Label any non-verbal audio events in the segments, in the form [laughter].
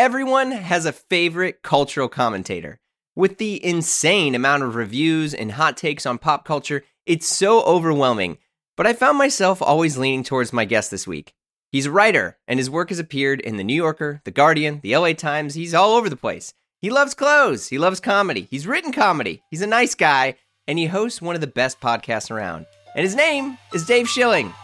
Everyone has a favorite cultural commentator. With the insane amount of reviews and hot takes on pop culture, it's so overwhelming. But I found myself always leaning towards my guest this week. He's a writer, and his work has appeared in The New Yorker, The Guardian, The LA Times. He's all over the place. He loves clothes, he loves comedy, he's written comedy, he's a nice guy, and he hosts one of the best podcasts around. And his name is Dave Schilling.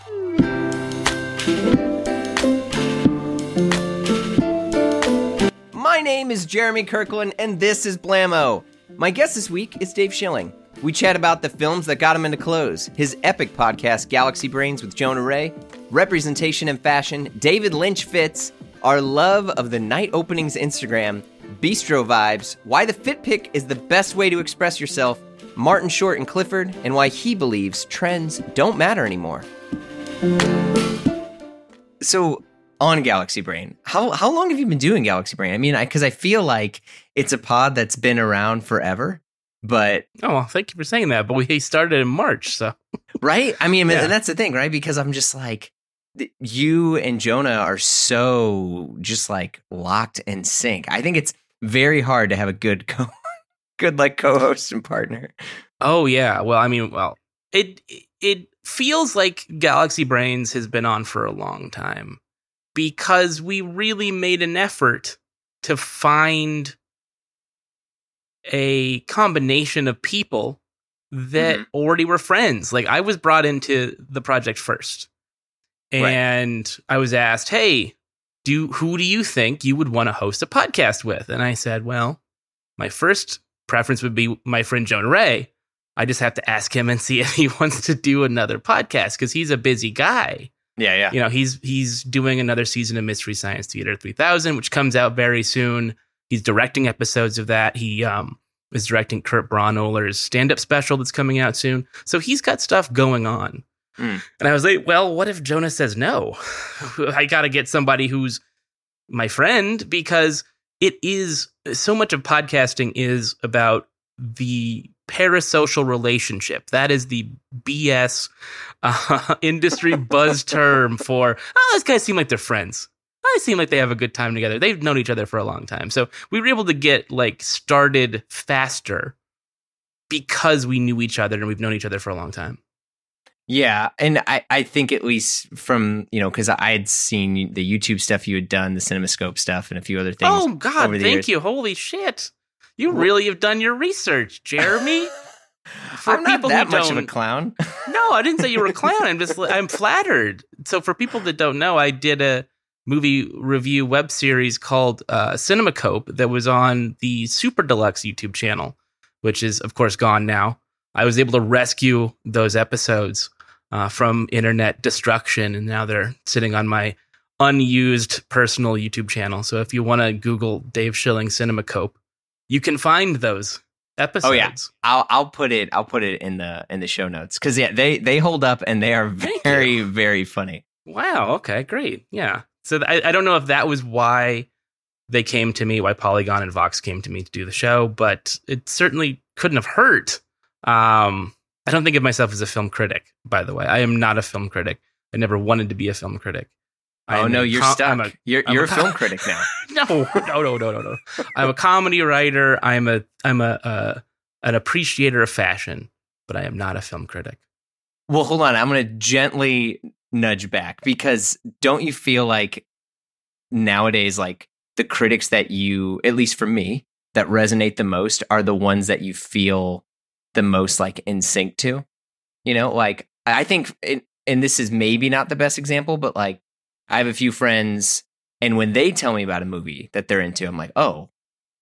Name is Jeremy Kirkland, and this is Blammo. My guest this week is Dave Schilling. We chat about the films that got him into clothes, his epic podcast, Galaxy Brains with Jonah Ray, representation and fashion, David Lynch fits, our love of the night openings Instagram, bistro vibes, why the fit pic is the best way to express yourself, Martin Short and Clifford, and why he believes trends don't matter anymore. So, on Galaxy Brain. How how long have you been doing Galaxy Brain? I mean, because I, I, feel like it's a pod that's been around forever. But oh, well, thank you for saying that. But we started in March, so right. I mean, yeah. and that's the thing, right? Because I'm just like you and Jonah are so just like locked in sync. I think it's very hard to have a good co [laughs] good like co-host and partner. Oh yeah. Well, I mean, well, it it feels like Galaxy Brains has been on for a long time because we really made an effort to find a combination of people that mm-hmm. already were friends. Like I was brought into the project first. And right. I was asked, "Hey, do who do you think you would want to host a podcast with?" And I said, "Well, my first preference would be my friend Jonah Ray. I just have to ask him and see if he [laughs] wants to do another podcast because he's a busy guy. Yeah, yeah. You know, he's he's doing another season of Mystery Science Theater 3000, which comes out very soon. He's directing episodes of that. He um is directing Kurt Braunohler's stand-up special that's coming out soon. So he's got stuff going on. Mm. And I was like, well, what if Jonah says no? [laughs] I got to get somebody who's my friend because it is so much of podcasting is about the parasocial relationship. That is the BS uh, [laughs] industry buzz term for, oh, those guys seem like they're friends. They seem like they have a good time together. They've known each other for a long time. So we were able to get like started faster because we knew each other and we've known each other for a long time. Yeah, and I, I think at least from you know because I had seen the YouTube stuff you had done, the CinemaScope stuff, and a few other things. Oh God, thank years. you! Holy shit, you really have done your research, Jeremy. [laughs] for I'm not that much of a clown. [laughs] no, I didn't say you were a clown. I'm just I'm flattered. So for people that don't know, I did a movie review web series called uh, CinemaCope that was on the Super Deluxe YouTube channel, which is of course gone now. I was able to rescue those episodes uh, from internet destruction, and now they're sitting on my unused personal YouTube channel. So if you want to Google Dave Schilling CinemaCope, you can find those episodes. Oh yeah, I'll I'll put it I'll put it in the in the show notes because yeah they they hold up and they are very very funny. Wow. Okay. Great. Yeah. So I, I don't know if that was why they came to me, why Polygon and Vox came to me to do the show, but it certainly couldn't have hurt. Um, I don't think of myself as a film critic, by the way. I am not a film critic. I never wanted to be a film critic. Oh no, you're com- stuck. A, you're you're a, a film critic now. [laughs] no, no, no, no, no, no. I'm a comedy writer. I'm a I'm a uh, an appreciator of fashion, but I am not a film critic. Well, hold on. I'm going to gently nudge back because don't you feel like nowadays, like the critics that you, at least for me, that resonate the most are the ones that you feel the most like in sync to. You know, like I think, it, and this is maybe not the best example, but like I have a few friends, and when they tell me about a movie that they're into, I'm like, oh,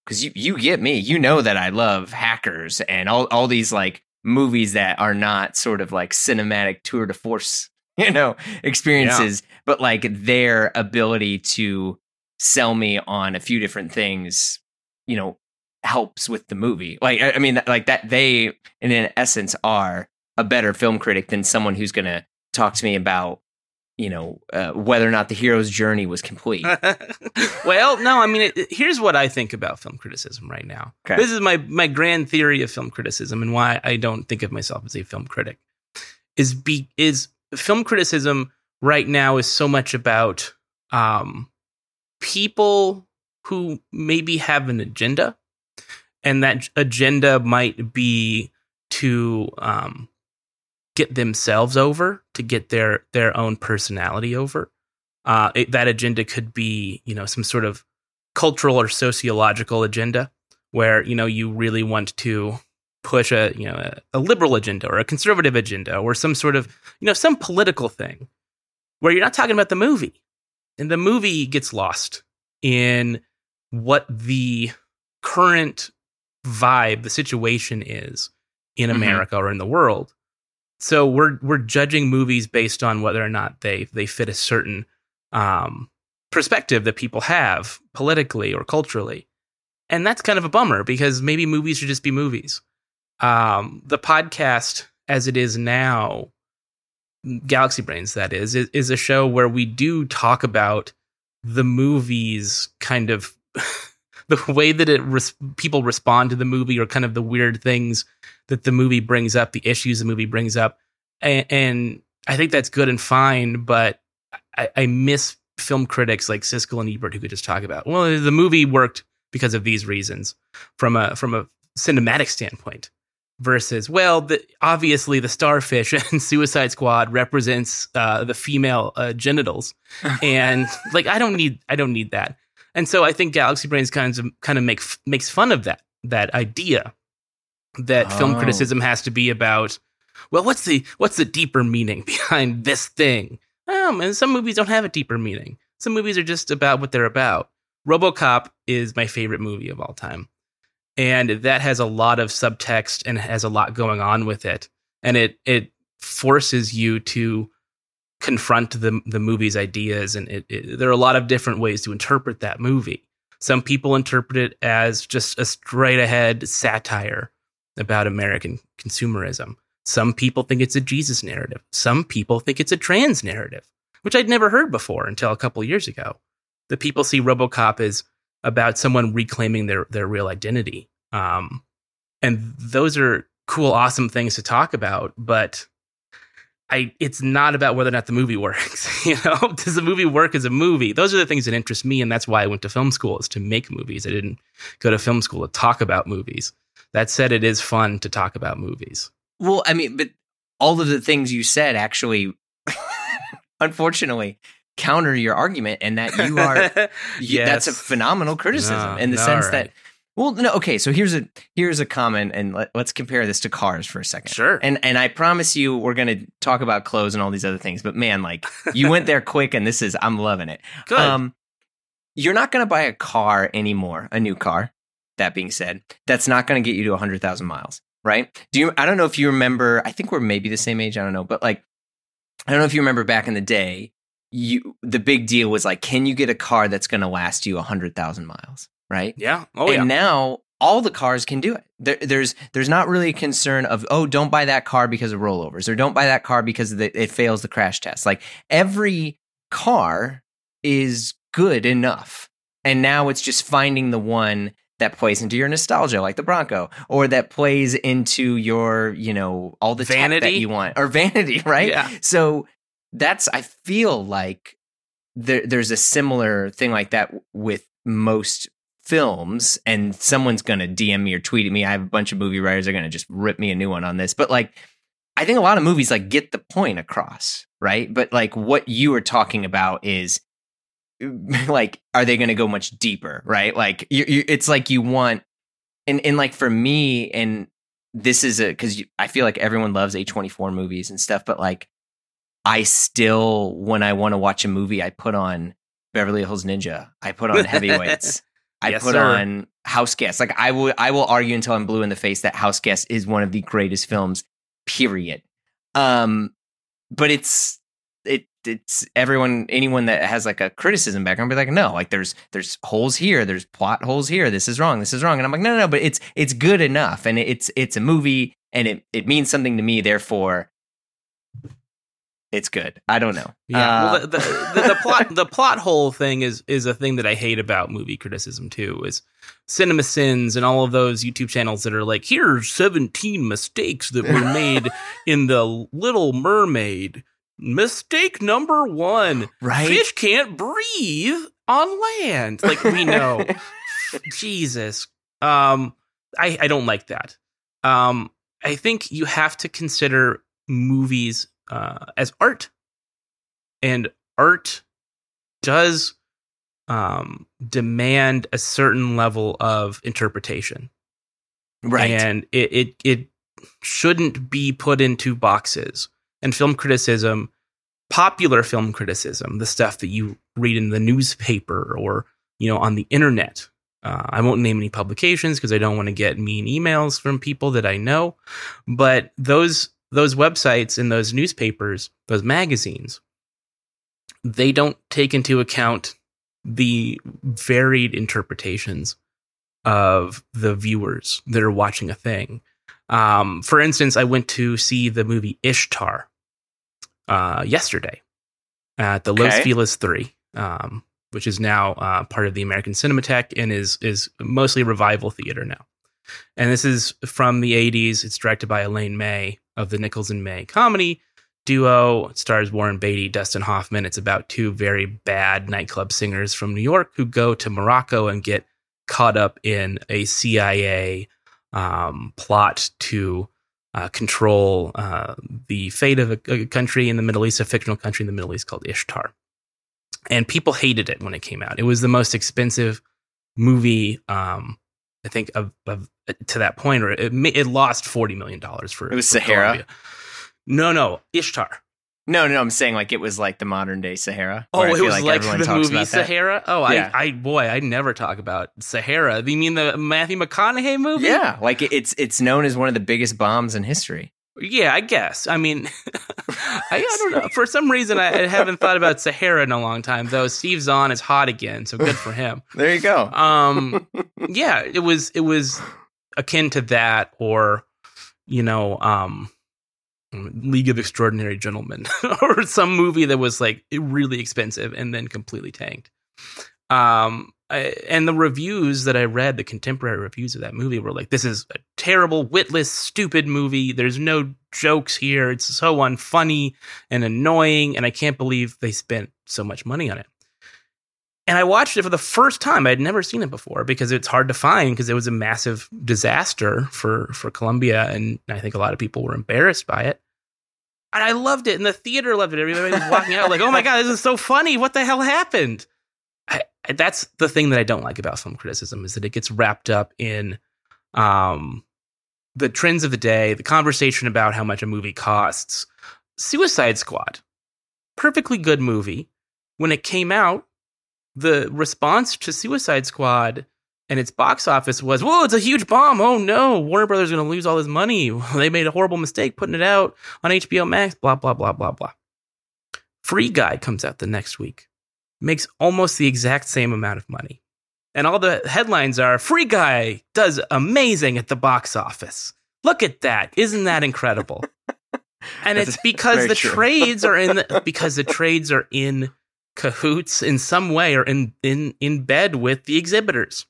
because you you get me. You know that I love hackers and all all these like movies that are not sort of like cinematic tour de force, [laughs] you know, experiences, yeah. but like their ability to sell me on a few different things, you know, helps with the movie. Like I mean like that they in essence are a better film critic than someone who's going to talk to me about you know uh, whether or not the hero's journey was complete. [laughs] well, no, I mean it, it, here's what I think about film criticism right now. Okay. This is my my grand theory of film criticism and why I don't think of myself as a film critic. Is be is film criticism right now is so much about um people who maybe have an agenda, and that agenda might be to um, get themselves over, to get their their own personality over. Uh, it, that agenda could be, you know, some sort of cultural or sociological agenda, where you know you really want to push a you know a, a liberal agenda or a conservative agenda or some sort of you know some political thing, where you're not talking about the movie, and the movie gets lost in what the current vibe, the situation is in Mhm. America or in the world. So we're we're judging movies based on whether or not they they fit a certain um, perspective that people have politically or culturally, and that's kind of a bummer because maybe movies should just be movies. Um, the podcast, as it is now, Galaxy Brains, that is, is, is a show where we do talk about the movies kind of [laughs] the way that it res- people respond to the movie or kind of the weird things that the movie brings up, the issues the movie brings up, and, and I think that's good and fine. But I, I miss film critics like Siskel and Ebert who could just talk about well, the movie worked because of these reasons from a from a cinematic standpoint. Versus, well, the, obviously the starfish [laughs] and Suicide Squad represents uh, the female uh, genitals, [laughs] and like I don't need I don't need that. And so I think Galaxy Brains kind of kind of make makes fun of that that idea that film Oh. criticism has to be about. Well, what's the what's the deeper meaning [laughs] behind this thing? Um, and some movies don't have a deeper meaning. Some movies are just about what they're about. RoboCop is my favorite movie of all time, and that has a lot of subtext and has a lot going on with it, and it it forces you to confront the the movie's ideas and it, it, there are a lot of different ways to interpret that movie some people interpret it as just a straight ahead satire about american consumerism some people think it's a jesus narrative some people think it's a trans narrative which i'd never heard before until a couple years ago the people see robocop as about someone reclaiming their their real identity um, and those are cool awesome things to talk about but I it's not about whether or not the movie [laughs] works. You know, [laughs] does the movie work as a movie? Those are the things that interest me, and that's why I went to film school is to make movies. I didn't go to film school to talk about movies. That said, it is fun to talk about movies. Well, I mean, but all of the things you said actually, [laughs] unfortunately, counter your argument, and that you are [laughs] you- that's a phenomenal criticism No, in the no, sense all that. Well, no, okay. So here's a here's a comment, and let, let's compare this to cars for a second. Sure. And and I promise you, we're gonna talk about clothes and all these other things. But man, like you went there quick, and this is I'm loving it. [laughs] Good. Um, you're not gonna buy a car anymore, a new car. That being said, that's not gonna get you to hundred thousand miles, right? Do you? I don't know if you remember. I think we're maybe the same age. I don't know, but like, I don't know if you remember back in the day. You the big deal was like, can you get a car that's gonna last you hundred thousand miles, right? yeah. Oh and yeah. now all the cars can do it. There, there's there's not really a concern of oh don't buy that car because of rollovers or don't buy that car because the, it fails the crash test. Like every car is good enough, and now it's just finding the one that plays into your nostalgia, like the Bronco, or that plays into your you know all the tech that Vanity? you want or vanity, [laughs] right? Yeah. So that's I feel like there, there's a similar thing like that with most films, and someone's gonna DM me or tweet at me. I have a bunch of movie writers are gonna just rip me a new one on this, but like I think a lot of movies like get the point across, right? But like what you are talking about is [laughs] like are they going to go much deeper right? Like you, you, it's like you want and and like for me and this is a because i feel like everyone loves a24 movies and stuff but like i still when i want to watch a movie i put on beverly hills ninja i put on heavyweights [laughs] i Yes, put sir. on house guest. Like i will i will argue until i'm blue in the face that house guest is one of the greatest films period. Um but it's it it's everyone anyone that has like a criticism background be like no like there's there's holes here there's plot holes here this is wrong this is wrong and i'm like no no no but it's it's good enough and it's it's a movie and it it means something to me therefore it's good i don't know Yeah, Uh, well, the, the, the, the [laughs] plot the plot hole thing is is a thing that I hate about movie criticism too. Is Cinema Sins and all of those YouTube channels that are like, here's seventeen mistakes that were made [laughs] in the Little Mermaid. Mistake number one: right fish can't breathe. on land. Like we know. [laughs] Jesus. Um I I don't like that. Um I think you have to consider movies uh as art. And art does um demand a certain level of interpretation. Right. And it it it shouldn't be put into boxes. And film criticism, popular film criticism, the stuff that you read in the newspaper or you know on the internet. Uh, I won't name any publications because I don't want to get mean emails from people that I know. But those those websites and those newspapers, those magazines, they don't take into account the varied interpretations of the viewers that are watching a thing. Um, for instance, I went to see the movie Ishtar uh, yesterday at the Okay. Los Feliz Three, um, which is now uh, part of the American Cinematheque and is is mostly revival theater now. And this is from the '80s. It's directed by Elaine May of the Nichols and May comedy duo. It stars Warren Beatty, Dustin Hoffman. It's about two very bad nightclub singers from New York who go to Morocco and get caught up in a CIA um, plot to uh, control uh, the fate of a, a country in the Middle East, a fictional country in the Middle East called Ishtar. And people hated it when it came out. It was the most expensive movie, um, I think, of, of to that point, or it, it lost forty million dollars for It was for Sahara? Columbia. No, no, Ishtar. No, no, I'm saying like it was like the modern day Sahara. Oh, it was like, everyone the talks movie about that. Sahara. Oh, Yeah. I, I, boy, I never talk about Sahara. You mean the Matthew McConaughey movie? Yeah, like it's it's known as one of the biggest bombs in history. Yeah, I guess. I mean, [laughs] I, I don't [laughs] know. For some reason, I, I haven't thought about Sahara in a long time. Though Steve Zahn is hot again, so good for him. [laughs] There you go. Um, yeah, it was it was akin to that, or you know, um, League of Extraordinary Gentlemen, [laughs] or some movie that was like really expensive and then completely tanked. Um, I, and the reviews that I read, the contemporary reviews of that movie were like, "This is a terrible, witless, stupid movie. There's no jokes here. It's so unfunny and annoying, and I can't believe they spent so much money on it." And I watched it for the first time. I'd never seen it before because it's hard to find because it was a massive disaster for for Columbia, and I think a lot of people were embarrassed by it. And I loved it, and the theater loved it. Everybody was walking out like, "Oh my god, this is so funny! What the hell happened?" I, that's the thing that I don't like about film criticism is that it gets wrapped up in um, the trends of the day, the conversation about how much a movie costs. Suicide Squad, perfectly good movie. When it came out, the response to Suicide Squad and its box office was, "Whoa, it's a huge bomb! Oh no, Warner Brothers is going to lose all this money. [laughs] They made a horrible mistake putting it out on HBO Max." Blah blah blah blah blah. Free Guy comes out the next week, makes almost the exact same amount of money, and all the headlines are: "Free Guy does amazing at the box office. Look at that! Isn't that incredible?" [laughs] and it's because the true. trades are in the, [laughs] because the trades are in cahoots in some way or in in in bed with the exhibitors.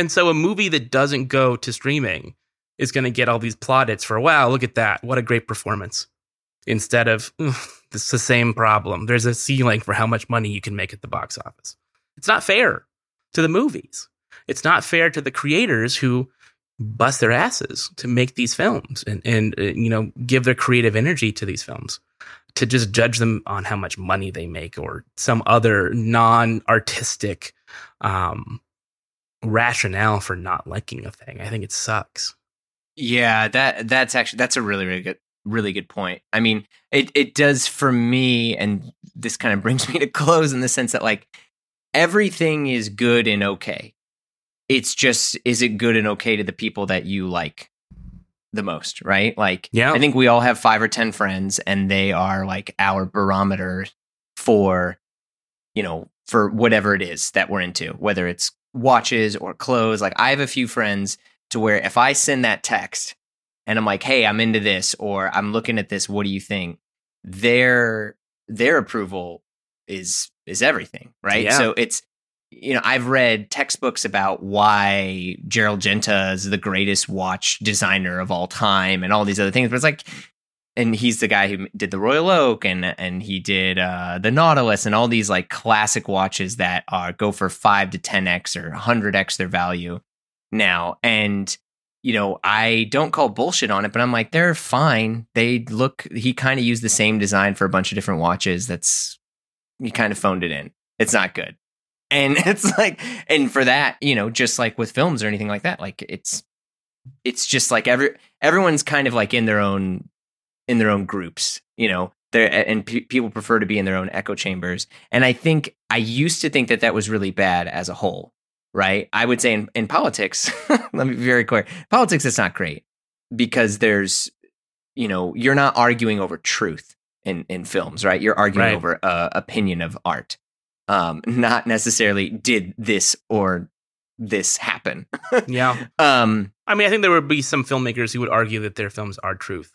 And so a movie that doesn't go to streaming is going to get all these plaudits for wow, look at that. What a great performance. Instead of "Ugh, this is the same problem. There's a ceiling for how much money you can make at the box office. It's not fair to the movies. It's not fair to the creators who bust their asses to make these films and and uh, you know give their creative energy to these films to just judge them on how much money they make or some other non-artistic um rationale for not liking a thing. I think it sucks. Yeah, that that's actually that's a really really good really good point. I mean, it it does for me and this kind of brings [laughs] me to close in the sense that like everything is good and okay. It's just is it good and okay to the people that you like the most, right? Like Yeah. I think we all have 5 or 10 friends and they are like our barometer for you know, for whatever it is that we're into, whether it's watches or clothes. Like I have a few friends to where if I send that text and I'm like, "Hey, I'm into this," or "I'm looking at this. What do you think?" Their their approval is is everything, right? Yeah. So it's you know I've read textbooks about why Gerald Genta is the greatest watch designer of all time and all these other things, but it's like and he's the guy who did the Royal Oak and and he did uh, the Nautilus and all these like classic watches that are go for five to ten x or hundred x their value now. And you know, I don't call bullshit on it, but I'm like they're fine. They look. He kind of used the same design for a bunch of different watches. That's he kind of phoned it in. It's not good. And [laughs] it's like, and for that, you know, just like with films or anything like that, like it's, it's just like every everyone's kind of like in their own in their own groups, you know, there and pe people prefer to be in their own echo chambers. And I think I used to think that that was really bad as a whole, right? I would say in, in politics, [laughs] let me be very clear. Politics, it's not great because there's, you know, you're not arguing over truth in in films, right? You're arguing Right. over uh, opinion of art, um, not necessarily did this or this happen. [laughs] Yeah. um, I mean, I think there would be some filmmakers who would argue that their films are truth.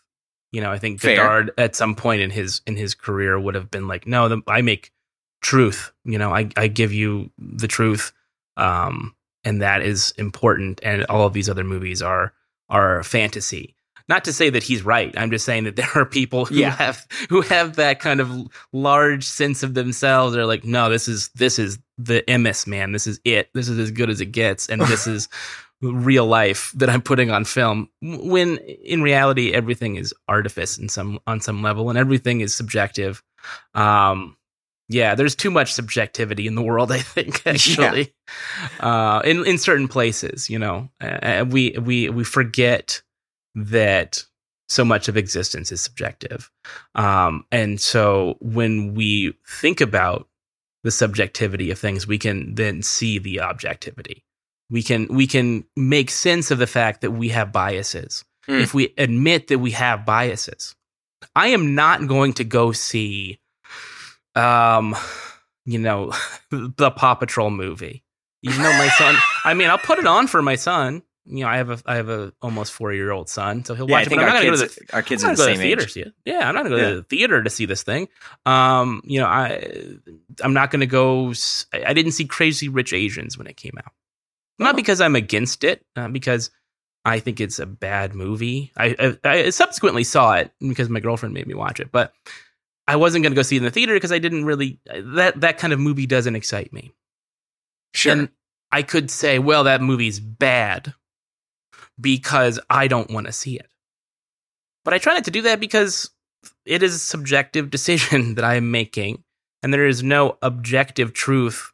You know, I think Fair. Godard at some point in his in his career would have been like, no, the, I make truth. You know, I I give you the truth, um, and that is important. And all of these other movies are are fantasy. Not to say that he's right. I'm just saying that there are people who Yeah. have who have that kind of large sense of themselves. They're like, no, this is this is the MS man. This is it. This is as good as it gets, and this [laughs] is real life that I'm putting on film. When in reality, everything is artifice in some on some level, and everything is subjective. Um, yeah, there's too much subjectivity in the world. [laughs] I think actually, uh, in in certain places, you know, uh, we we we forget that so much of existence is subjective, um, and so when we think about the subjectivity of things, we can then see the objectivity. We can we can make sense of the fact that we have biases. Mm. If we admit that we have biases, I am not going to go see, um, you know, [laughs] the Paw Patrol movie. Even though my son, I mean, I'll put it on for my son. You know, I have a I have a almost four year old son, so he'll yeah, watch I it. Our not going to kids, go to the our kids I'm are the same the theater age. to see it. Yeah, I'm not going to go Yeah. to the theater to see this thing. Um, you know, I I'm not going to go. i didn't see Crazy Rich Asians when it came out. Not Oh. because I'm against it, uh, because I think it's a bad movie. I, I I subsequently saw it because my girlfriend made me watch it, but I wasn't going to go see it in the theater because I didn't really that that kind of movie doesn't excite me. Sure. And I could say, well, that movie's bad because I don't want to see it. But I try not to do that because it is a subjective [laughs] decision that I am making, and there is no objective truth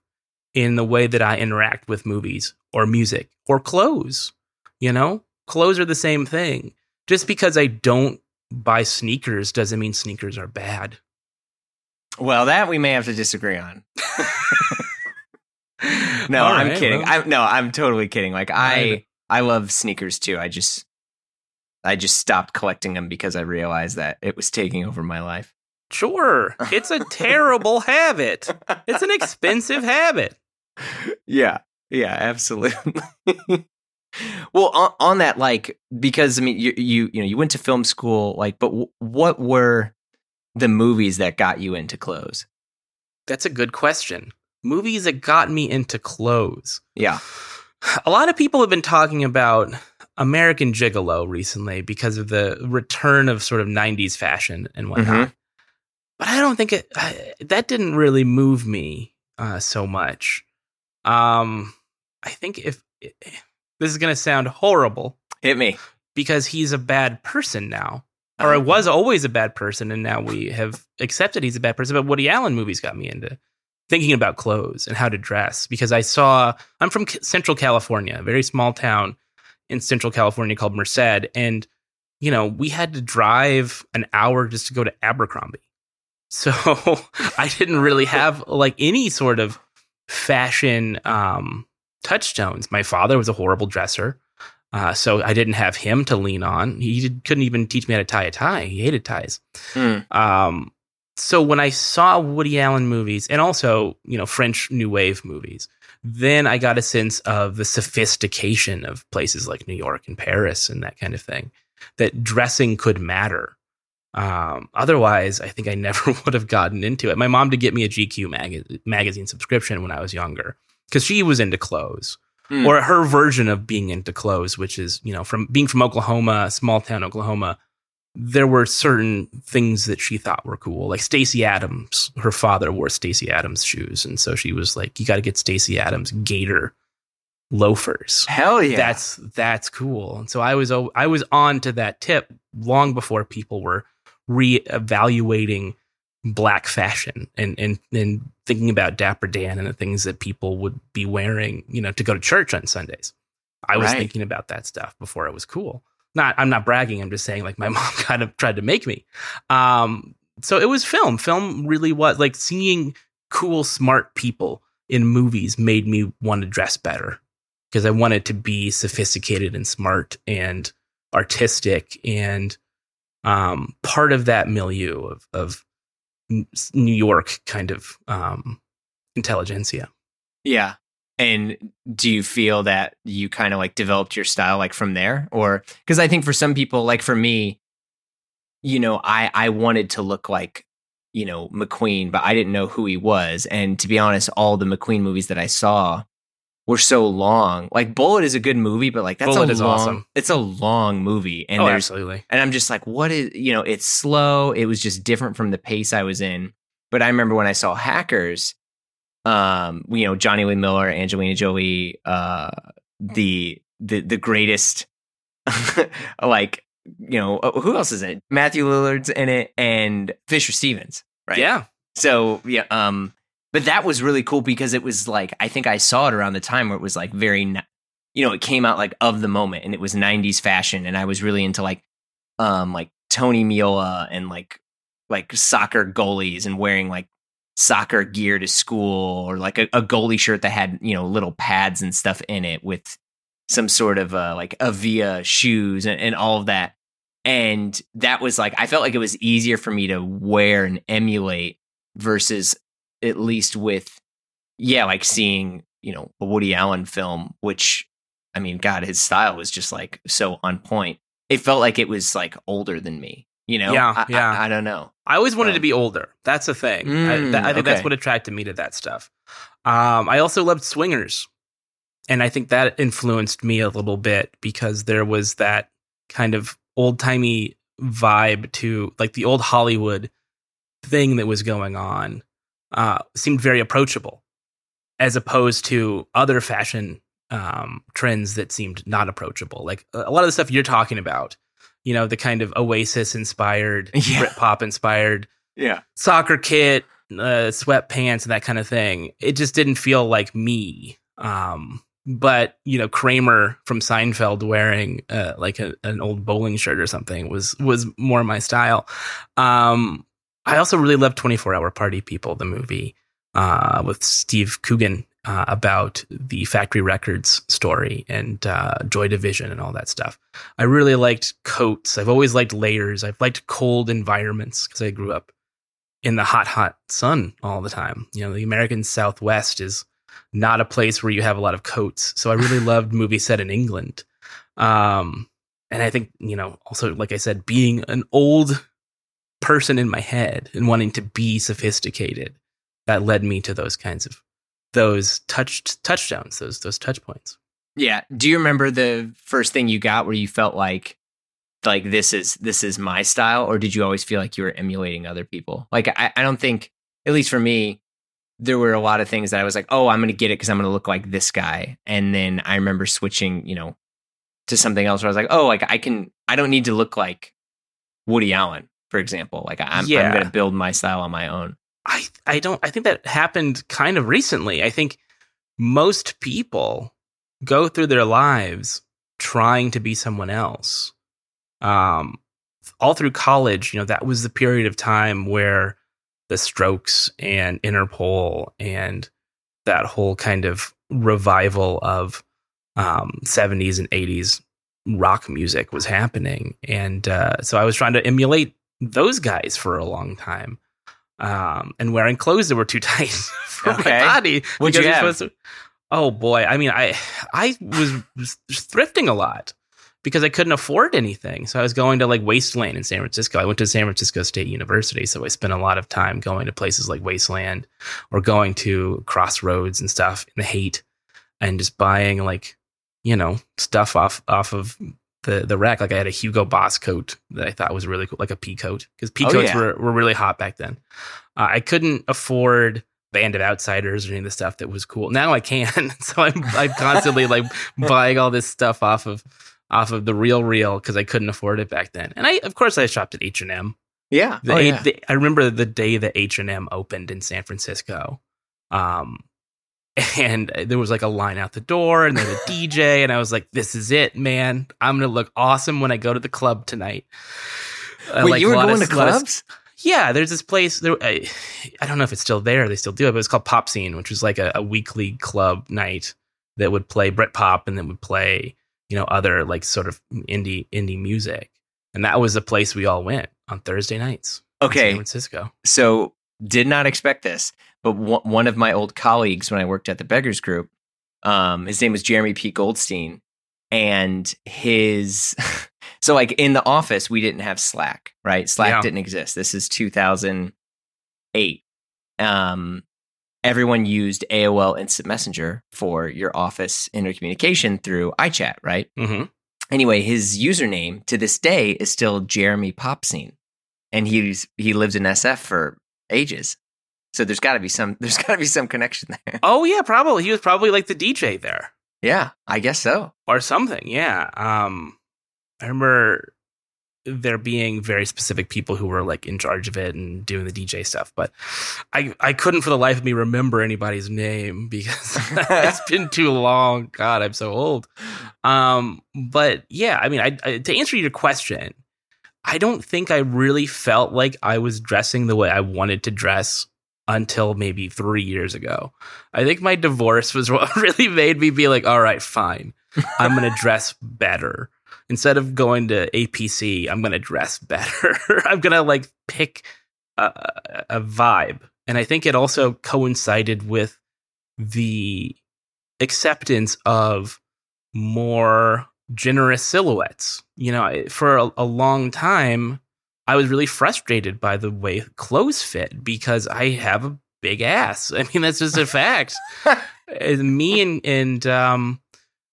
in the way that I interact with movies or music or clothes. You know, clothes are the same thing. Just because I don't buy sneakers doesn't mean sneakers are bad. well, that we may have to disagree on. [laughs] No, All I'm kidding. well. I'm no, I'm totally kidding. Like I I love sneakers too. I just I just stopped collecting them because I realized that it was taking over my life. Sure. It's a [laughs] terrible habit. It's an expensive habit. Yeah. Yeah, absolutely. well, on, on that like because I mean you you you know, you went to film school like but w- what were the movies that got you into clothes? That's a good question. Movies that got me into clothes. Yeah. A lot of people have been talking about American Gigolo recently because of the return of sort of 90s fashion and whatnot. But I don't think it I, that didn't really move me uh, so much. Um, I think if this is going to sound horrible Hit me. because he's a bad person now. or I Uh-huh. was always a bad person, and now we have accepted he's a bad person. But Woody Allen movies got me into thinking about clothes and how to dress because I saw I'm from Central California, a very small town in Central California called Merced, and you know we had to drive an hour just to go to Abercrombie. So [laughs] I didn't really have like any sort of fashion um, touchstones. My father was a horrible dresser. Uh, so I didn't have him to lean on. He did, couldn't even teach me how to tie a tie. He hated ties. Hmm. Um, so when I saw Woody Allen movies and also, you know, French New Wave movies, then I got a sense of the sophistication of places like New York and Paris and that kind of thing, that dressing could matter. Um, otherwise, I think I never [laughs] would have gotten into it. My mom did get me a GQ mag- magazine subscription when I was younger because she was into clothes Hmm. or her version of being into clothes, which is, you know, from being from Oklahoma, small town Oklahoma, there were certain things that she thought were cool. Like Stacy Adams, her father wore Stacy Adams shoes, and so she was like, "You got to get Stacy Adams Gator loafers." Hell yeah. That's that's cool. And so I was I was on to that tip long before people were reevaluating black fashion and and and thinking about Dapper Dan and the things that people would be wearing, you know, to go to church on Sundays. I was Right. thinking about that stuff before it was cool. Not I'm not bragging, I'm just saying like my [laughs] mom kind of tried to make me. Um so it was film. Film really was like seeing cool smart people in movies made me want to dress better because I wanted to be sophisticated and smart and artistic and um, part of that milieu of, of New York kind of um, intelligentsia. Yeah. And do you feel that you kind of like developed your style like from there or cuz I think for some people like for me you know I I wanted to look like you know McQueen but I didn't know who he was and to be honest all the McQueen movies that I saw were so long. Like Bullitt is a good movie but like that's Bullitt a is long awesome. it's a long movie and oh, absolutely. and I'm just like, what is, you know, it's slow. It was just different from the pace I was in. But I remember when I saw Hackers, um, you know, Jonny Lee Miller, Angelina Jolie, uh, the, the, the greatest, [laughs] like, you know, uh, who else is in it? Matthew Lillard's in it and Fisher Stevens, right? Yeah. So yeah, um, but that was really cool because it was like I think I saw it around the time where it was like very, you know, it came out like of the moment and it was '90s fashion, and I was really into like, um, like Tony Meola and like like soccer goalies and wearing like soccer gear to school or like a, a goalie shirt that had you know little pads and stuff in it with some sort of uh, like Avia shoes and, and all of that. And that was like I felt like it was easier for me to wear and emulate versus at least with yeah like seeing you know a woody allen film which i mean god his style was just like so on point it felt like it was like older than me you know Yeah, I, yeah. I, I don't know I always wanted So- to be older. That's the thing. I, Mm, that- I think that's what attracted me to that stuff. Um, I also loved swingers, and I think that influenced me a little bit because there was that kind of old timey vibe to like the old Hollywood thing that was going on. Uh, seemed very approachable, as opposed to other fashion um, trends that seemed not approachable. Like a lot of the stuff you're talking about, you know, the kind of Oasis inspired, [laughs] Yeah. Britpop inspired yeah soccer kit, uh, sweatpants, and that kind of thing. It just didn't feel like me. Um, but you know, Kramer from Seinfeld wearing uh, like a, an old bowling shirt or something was was more my style. Um, I also really loved Twenty Four Hour Party People, the movie uh, with Steve Coogan uh, about the Factory Records story and uh, Joy Division and all that stuff. I really liked coats. I've always liked layers. I've liked cold environments because I grew up in the hot, hot sun all the time. You know, the American Southwest is not a place where you have a lot of coats. So I really [laughs] loved movies set in England. Um, and I think, you know, also, like I said, being an old person in my head and wanting to be sophisticated, that led me to those kinds of those touched touchdowns, those those touch points. yeah. Do you remember the first thing you got where you felt like like this is this is my style? Or did you always feel like you were emulating other people? Like i, I don't think at least for me there were a lot of things that i was like oh i'm gonna get it because i'm gonna look like this guy. And then i remember switching you know to something else where i was like oh like i can i don't need to look like woody allen for example like i'm, Yeah. I'm gonna build my style on my own I I don't I think that happened kind of recently. I think most people go through their lives trying to be someone else. Um all through college, you know, that was the period of time where the Strokes and Interpol and that whole kind of revival of um 70s and 80s rock music was happening and uh so I was trying to emulate those guys for a long time um, and wearing clothes that were too [laughs] tight for Okay. my body. What'd you have? to- oh boy, I mean, I I was thrifting a lot because I couldn't afford anything. So I was going to like Wasteland in San Francisco. I went to San Francisco State University, so I spent a lot of time going to places like Wasteland or going to Crossroads and stuff in the Haight and just buying like you know stuff off off of the the rack. Like I had a Hugo Boss coat that I thought was really cool, like a pea coat, because pea Oh, coats yeah. were were really hot back then. Uh, I couldn't afford Band of Outsiders or any of the stuff that was cool. Now I can, [laughs] so I'm I'm constantly like [laughs] buying all this stuff off of off of the real real because I couldn't afford it back then. And I of course I shopped at H and M. Yeah. The, oh, yeah. the- I remember the day that H and M opened in San Francisco, um, and there was like a line out the door, and then a [laughs] DJ, and I was like, "This is it, man! I'm gonna look awesome when I go to the club tonight." Uh, Wait, like, you were going of- to of- clubs? yeah, there's this place. There, I, I don't know if it's still there. They still do it, but it's called Pop Scene, which was like a, a weekly club night that would play Brit pop and then would play, you know, other like sort of indie indie music. And that was the place we all went on Thursday nights. in San Okay. Francisco. So did not expect this, but one one of my old colleagues when I worked at the Beggars Group, um, his name was Jeremy P. Goldstein, and his [laughs] so like in the office we didn't have Slack, right? Slack Yeah. didn't exist. This is 2008. Um, everyone used AOL Instant Messenger for your office intercommunication through iChat, right? hmm anyway, his username to this day is still Jeremy Popscene, and he's he lived in SF for ages. So there's got to be some [laughs] there's got to be some connection there. Oh yeah, probably he was probably like the DJ there Yeah, I guess so. or something. Yeah. Um, I remember there being very specific people who were like in charge of it and doing the DJ stuff, but I I couldn't for the life of me remember anybody's name [laughs] because [laughs] it's been too long. God, I'm so old. Um, but yeah, I mean, I, I to answer your question, I don't think I really felt like I was dressing the way I wanted to dress until maybe three years ago. I think my divorce was [laughs] what really made me be like, all right, fine, I'm gonna dress better. Instead of going to APC, I'm gonna dress [laughs] better. I'm gonna like pick a, a- a vibe, and I think it also coincided with the acceptance of more generous silhouettes. You know, for a, a long time, I was really frustrated by the way clothes fit because I have a big ass. [laughs] I mean, that's just a fact. And me and and um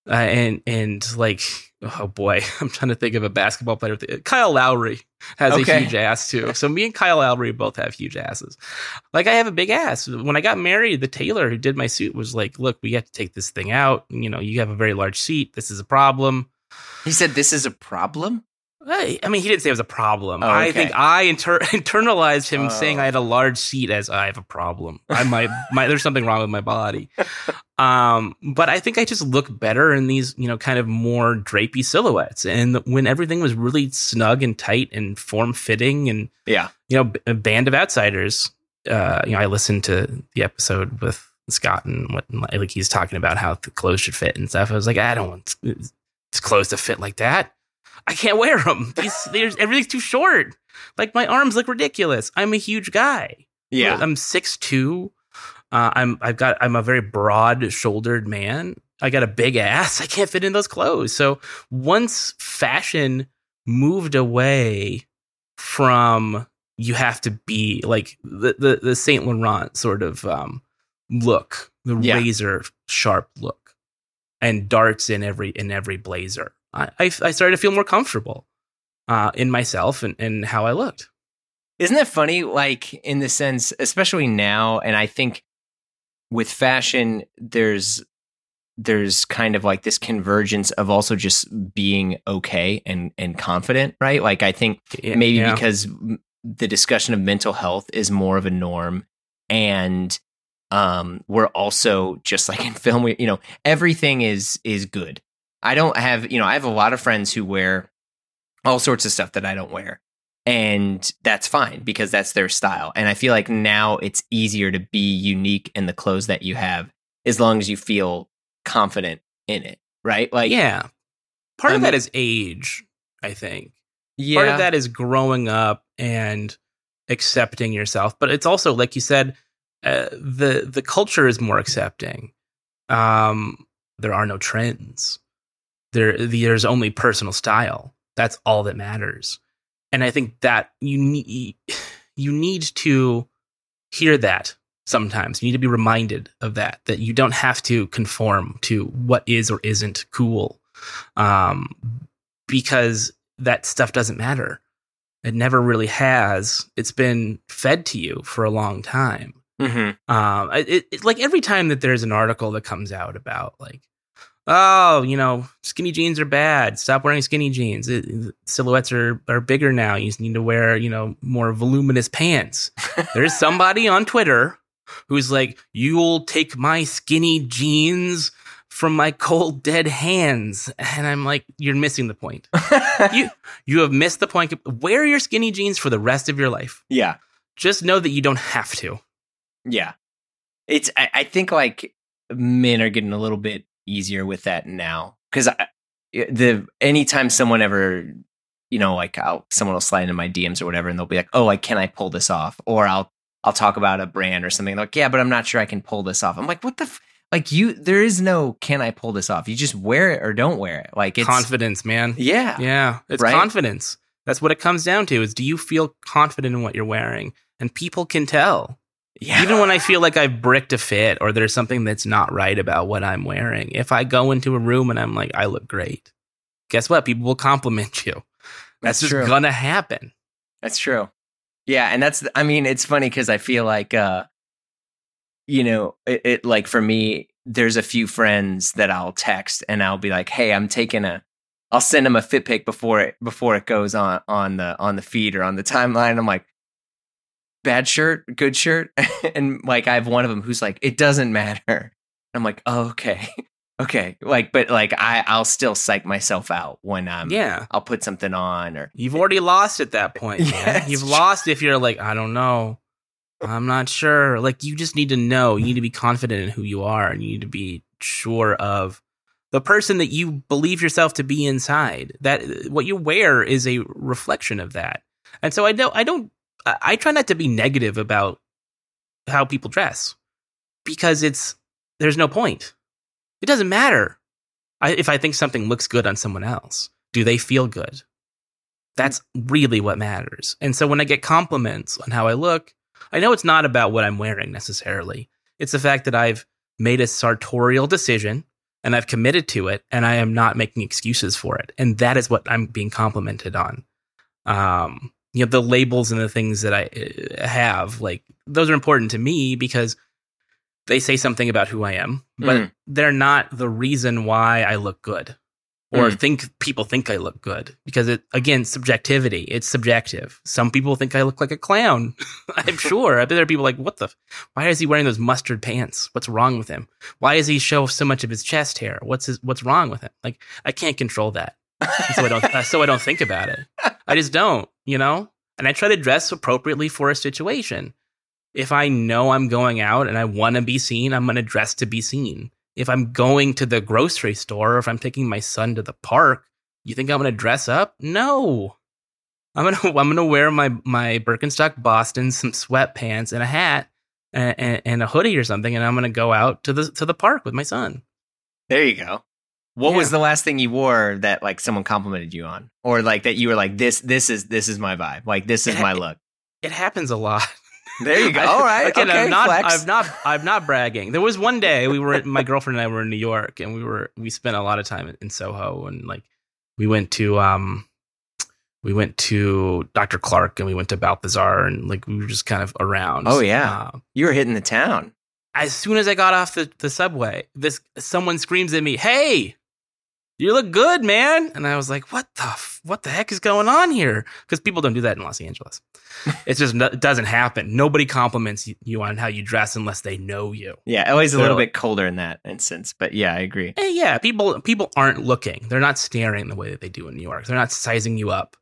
uh, and and like oh boy, [laughs] I'm trying to think of a basketball player. with- Kyle Lowry has Okay. a huge ass too. So me and Kyle Lowry both have huge asses. Like I have a big ass. When I got married, the tailor who did my suit was like, "Look, we have to take this thing out. You know, you have a very large seat. This is a problem." He said this is a problem. I, mean, he didn't say it was a problem. Oh, I think I inter- [laughs] internalized him Oh. saying I had a large seat as I have a problem. I might, [laughs] my, there's something wrong with my body. Um, but I think I just look better in these, you know, kind of more drapey silhouettes. And when everything was really snug and tight and form fitting, and Yeah. you know, a band of outsiders. Uh, you know, I listened to the episode with Scott and what like he's talking about how the clothes should fit and stuff. I was like, I don't want these clothes to fit like that. I can't wear them. [laughs] These, there's everything's too short. Like my arms look ridiculous. I'm a huge guy. Yeah. I'm six two. Uh, I'm I've got I'm a very broad shouldered man. I got a big ass. I can't fit in those clothes. So once fashion moved away from you have to be like the the, the Saint Laurent sort of um, look, the Yeah. razor sharp look, and darts in every in every blazer. I I, started to feel more comfortable uh, in myself and, and how I looked. Isn't that funny? Like in the sense, especially now, and I think with fashion, there's there's kind of like this convergence of also just being okay and and confident, right? Like I think maybe yeah. because the discussion of mental health is more of a norm and um we're also just like [laughs] in film we, you know everything is is good i don't have you know i have a lot of friends who wear all sorts of stuff that i don't wear and that's fine because that's their style and i feel like now it's easier to be unique in the clothes that you have as long as you feel confident in it right like yeah. Part I of that is age, I think. yeah Part of that is growing up and accepting yourself, but it's also like you said, uh, the the culture is more accepting. Um, there are no trends. There, there's only personal style. That's all that matters. And I think that you need you need to hear that sometimes. You need to be reminded of that. That you don't have to conform to what is or isn't cool. Um, because that stuff doesn't matter. It never really has. It's been fed to you for a long time. Mm-hmm. Um, it, it, like every time that there's an article that comes out about like, oh, you know, skinny jeans are bad. Stop wearing skinny jeans. It, silhouettes are are bigger now. You just need to wear, you know, more voluminous pants. [laughs] There's somebody on Twitter who's like, "You'll take my skinny jeans from my cold dead hands," and I'm like, "You're missing the point. [laughs] you you have missed the point. Wear your skinny jeans for the rest of your life. yeah. Just know that you don't have to." Yeah. It's I, I think like men are getting a little bit easier with that now cuz eh, the anytime someone ever you know like I'll, someone will slide into my DMs or whatever and they'll be like, "Oh, like can I pull this off?" or I'll I'll talk about a brand or something like, "Yeah, but I'm not sure I can pull this off." I'm like, "What the f-? like you there is no can I pull this off? You just wear it or don't wear it." Like it's confidence, man. Yeah. Yeah, it's Right? confidence. That's what it comes down to. Is do you feel confident in what you're wearing? And people can tell. Yeah. Even when I feel like I've bricked a fit or there's something that's not right about what I'm wearing, if I go into a room and I'm like, I look great, guess what? People will compliment you. That's, That's just true. gonna happen. That's true. Yeah, and that's I mean, it's funny cuz I feel like uh you know, it, it like for me there's a few friends that I'll text and I'll be like, "Hey, I'm taking a I'll send them a fit pic before it before it goes on on the on the feed or on the timeline. I'm like, "Bad shirt, good shirt." [laughs] and like I have one of them who's like, "It doesn't matter." I'm like, oh, "Okay." [laughs] Okay. Like but like I I'll still psych myself out when I'm yeah. I'll put something on or You've already lost at that point. [laughs] Yeah, You've lost if you're like, I don't know. I'm not sure. Like you just need to know. You need to be confident in who you are and you need to be sure of the person that you believe yourself to be inside. That what you wear is a reflection of that. And so I don't I don't I try not to be negative about how people dress because it's there's no point. It doesn't matter. I, if I think something looks good on someone else, do they feel good? That's really what matters. And so when I get compliments on how I look, I know it's not about what I'm wearing necessarily. It's the fact that I've made a sartorial decision and I've committed to it and I am not making excuses for it. And that is what I'm being complimented on. Um, you know, the labels and the things that I uh, have, like, those are important to me because they say something about who I am, but Mm. they're not the reason why I look good or Mm. think people think I look good because it again subjectivity. It's subjective. Some people think I look like a clown. [laughs] I'm [laughs] sure. I bet there are people like, what the? f- Why is he wearing those mustard pants? What's wrong with him? Why does he show so much of his chest hair? What's his, What's wrong with him? Like I can't control that, so I don't. uh, so I don't think about it. I just don't. You know. And I try to dress appropriately for a situation. If I know I'm going out and I want to be seen, I'm going to dress to be seen if I'm going to the grocery store or if I'm taking my son to the park, you think I'm going to dress up? No. I'm going [laughs] to I'm going to wear my my Birkenstock Boston, some sweatpants and a hat and, and, and a hoodie or something and I'm going to go out to the to the park with my son. There you go. What was the last thing you wore that like someone complimented you on, or like that you were like this? This is this is my vibe. Like this is my look. It happens a lot. There you go. [laughs] I- All right. Again, okay, I'm not. flex. I'm not. I'm not bragging. There was one day we were. My girlfriend and I were in New York, and we were. We spent a lot of time in Soho, and like we went to. um we went to Dr. Clark and we went to Balthazar and like we were just kind of around. Oh, yeah. Uh, you were hitting the town. as soon as I got off the, the subway, this someone screams at me, "Hey, you look good, man!" And I was like, "What the f- what the heck is going on here?" Because people don't do that in Los Angeles. [laughs] it's just it doesn't happen. Nobody compliments you on how you dress unless they know you. Yeah, always a little bit colder in that instance, but yeah, I agree. Eh, yeah, people people aren't looking. They're not staring the way that they do in New York. They're not sizing you up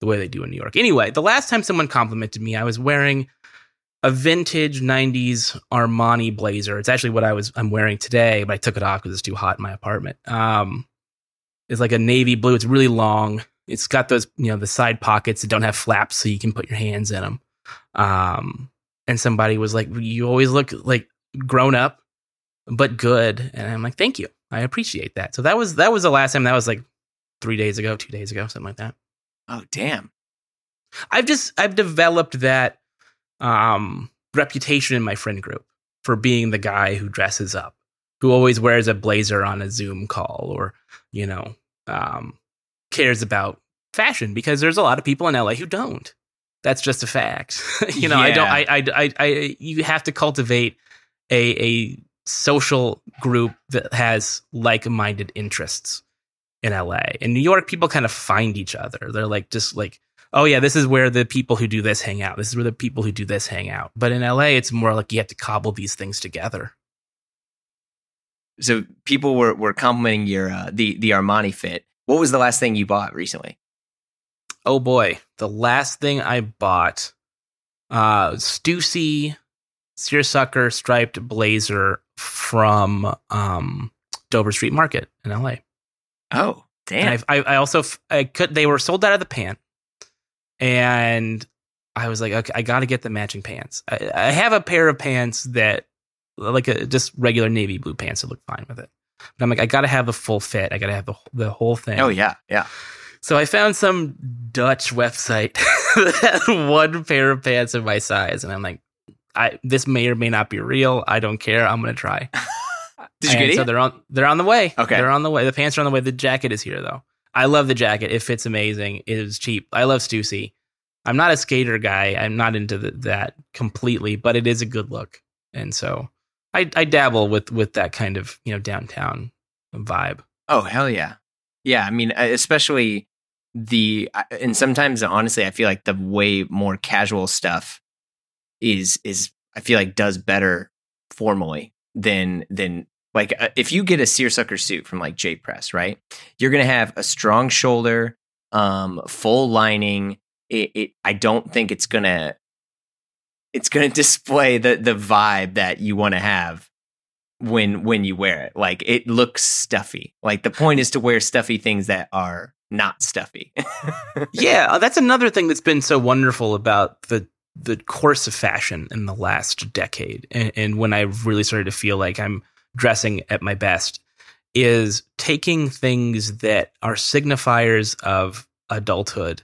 the way they do in New York. Anyway, the last time someone complimented me, I was wearing a vintage 90s Armani blazer. It's actually what I was I'm wearing today, but I took it off because it's too hot in my apartment. Um it's like a navy blue. It's really long. It's got those, you know, the side pockets that don't have flaps so you can put your hands in them. Um and somebody was like, "You always look like grown up, but good." And I'm like, "Thank you. I appreciate that." So that was that was the last time. That was like three days ago, two days ago, something like that. Oh, damn. I've just I've developed that um, reputation in my friend group for being the guy who dresses up, who always wears a blazer on a Zoom call, or you know, um, cares about fashion because there's a lot of people in LA who don't. That's just a fact. [laughs] you know, I don't. I, I, I, I, you have to cultivate a a social group that has like-minded interests in LA. In New York, people kind of find each other. They're like just like, oh yeah, this is where the people who do this hang out. This is where the people who do this hang out. But in LA, it's more like you have to cobble these things together. So people were were complimenting your uh, the the Armani fit. What was the last thing you bought recently? Oh boy, the last thing I bought, uh, Stussy seersucker striped blazer from um Dover Street Market in LA. Oh, damn. And I, I, also I could they were sold out of the pant, and I was like, okay, I got to get the matching pants. I, I have a pair of pants that like a just regular navy blue pants that look fine with it. But I'm like, I got to have the full fit. I got to have the the whole thing. oh yeah, yeah. So I found some Dutch website [laughs] that had one pair of pants of my size, and I'm like, I this may or may not be real. I don't care. I'm gonna try. [laughs] Did you And get so they're on they're on the way. Okay. They're on the way. The pants are on the way. The jacket is here though. I love the jacket. It fits amazing. It is cheap. I love Stussy. I'm not a skater guy. I'm not into the, that completely, but it is a good look. And so I, I dabble with with that kind of, you know, downtown vibe. Oh hell yeah, yeah. I mean, especially the and sometimes honestly, I feel like the way more casual stuff is is I feel like does better formally than than like uh, if you get a seersucker suit from like J Press, right? You're gonna have a strong shoulder, um, full lining. It, it I don't think it's gonna it's gonna [laughs] display the the vibe that you want to have when when you wear it. Like it looks stuffy. Like the point is to wear stuffy things that are not stuffy. [laughs] yeah, uh, that's another thing that's been so wonderful about the the course of fashion in the last decade, and, and when I really started to feel like I'm dressing at my best, is taking things that are signifiers of adulthood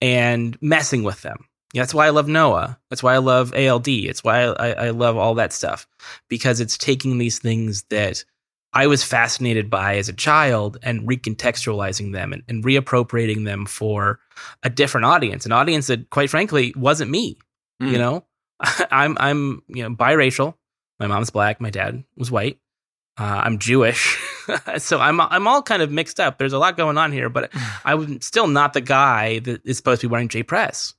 and messing with them. That's why I love Noah. That's why I love ALD. It's why I, I love all that stuff because it's taking these things that I was fascinated by as a child and recontextualizing them and, and reappropriating them for a different audience, an audience that, quite frankly, wasn't me. Mm. You know, [laughs] I'm I'm you know biracial. My mom's black. My dad was white. Uh, I'm Jewish, [laughs] so I'm I'm all kind of mixed up. There's a lot going on here, but [sighs] I'm still not the guy that is supposed to be wearing J Press.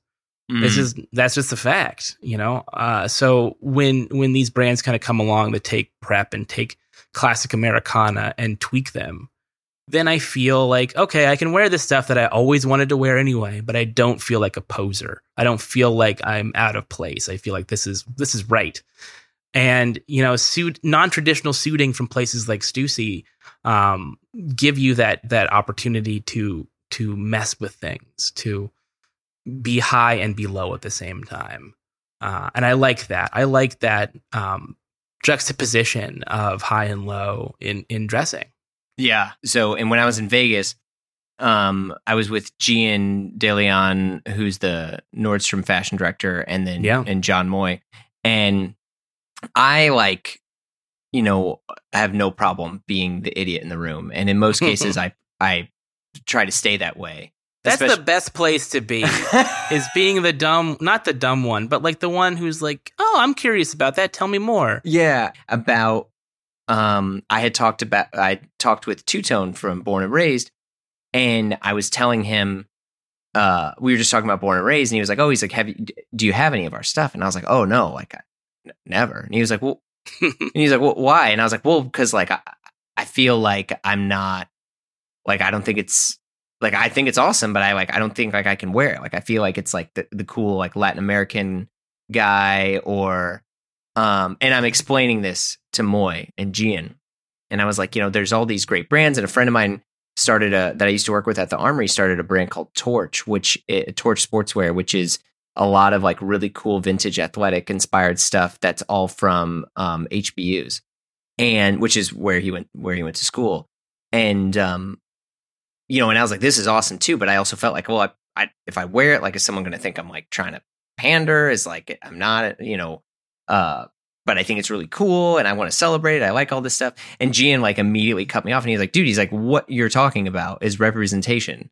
This Mm. is that's just a fact, you know. Uh, so when when these brands kind of come along that take prep and take classic Americana and tweak them, then I feel like okay, I can wear this stuff that I always wanted to wear anyway, but I don't feel like a poser. I don't feel like I'm out of place. I feel like this is this is right. And you know, suit non-traditional suiting from places like Stussy um, give you that that opportunity to to mess with things, to be high and be low at the same time. Uh, and I like that. I like that um, juxtaposition of high and low in in dressing. Yeah. So, and when I was in Vegas, um, I was with Jian DeLeon, who's the Nordstrom fashion director, and then Yeah. and Jon Moy, and I like, you know, I have no problem being the idiot in the room, and in most [laughs] cases, I I try to stay that way. That's the best place to be. [laughs] is being the dumb, not the dumb one, but like the one who's like, "Oh, I'm curious about that. Tell me more." Yeah, about um I had talked about I talked with Two Tone from Born and Raised and I was telling him uh we were just talking about Born and Raised and he was like, "Oh, he's like, have you do you have any of our stuff?" And I was like, "Oh, no, like I, n- never." And he was like, "Well," [laughs] and he's like, well, "Why?" And I was like, "Well, cuz like I I feel like I'm not like I don't think it's like I think it's awesome, but I like I don't think like I can wear it. Like I feel like it's like the, the cool like Latin American guy or um and I'm explaining this to Moy and Jian. And I was like, you know, there's all these great brands and a friend of mine started a that I used to work with at the Armoury started a brand called Torch, which uh, Torch Sportswear, which is a lot of like really cool vintage athletic inspired stuff that's all from um HBUs. And which is where he went where he went to school. And um you know, and I was like, this is awesome too. But I also felt like, well, I, I if I wear it, like, is someone going to think I'm like trying to pander? Is like I'm not, you know. Uh, but I think it's really cool, and I want to celebrate it. I like all this stuff. And Jian like immediately cut me off, and he's like, dude, he's like, what you're talking about is representation.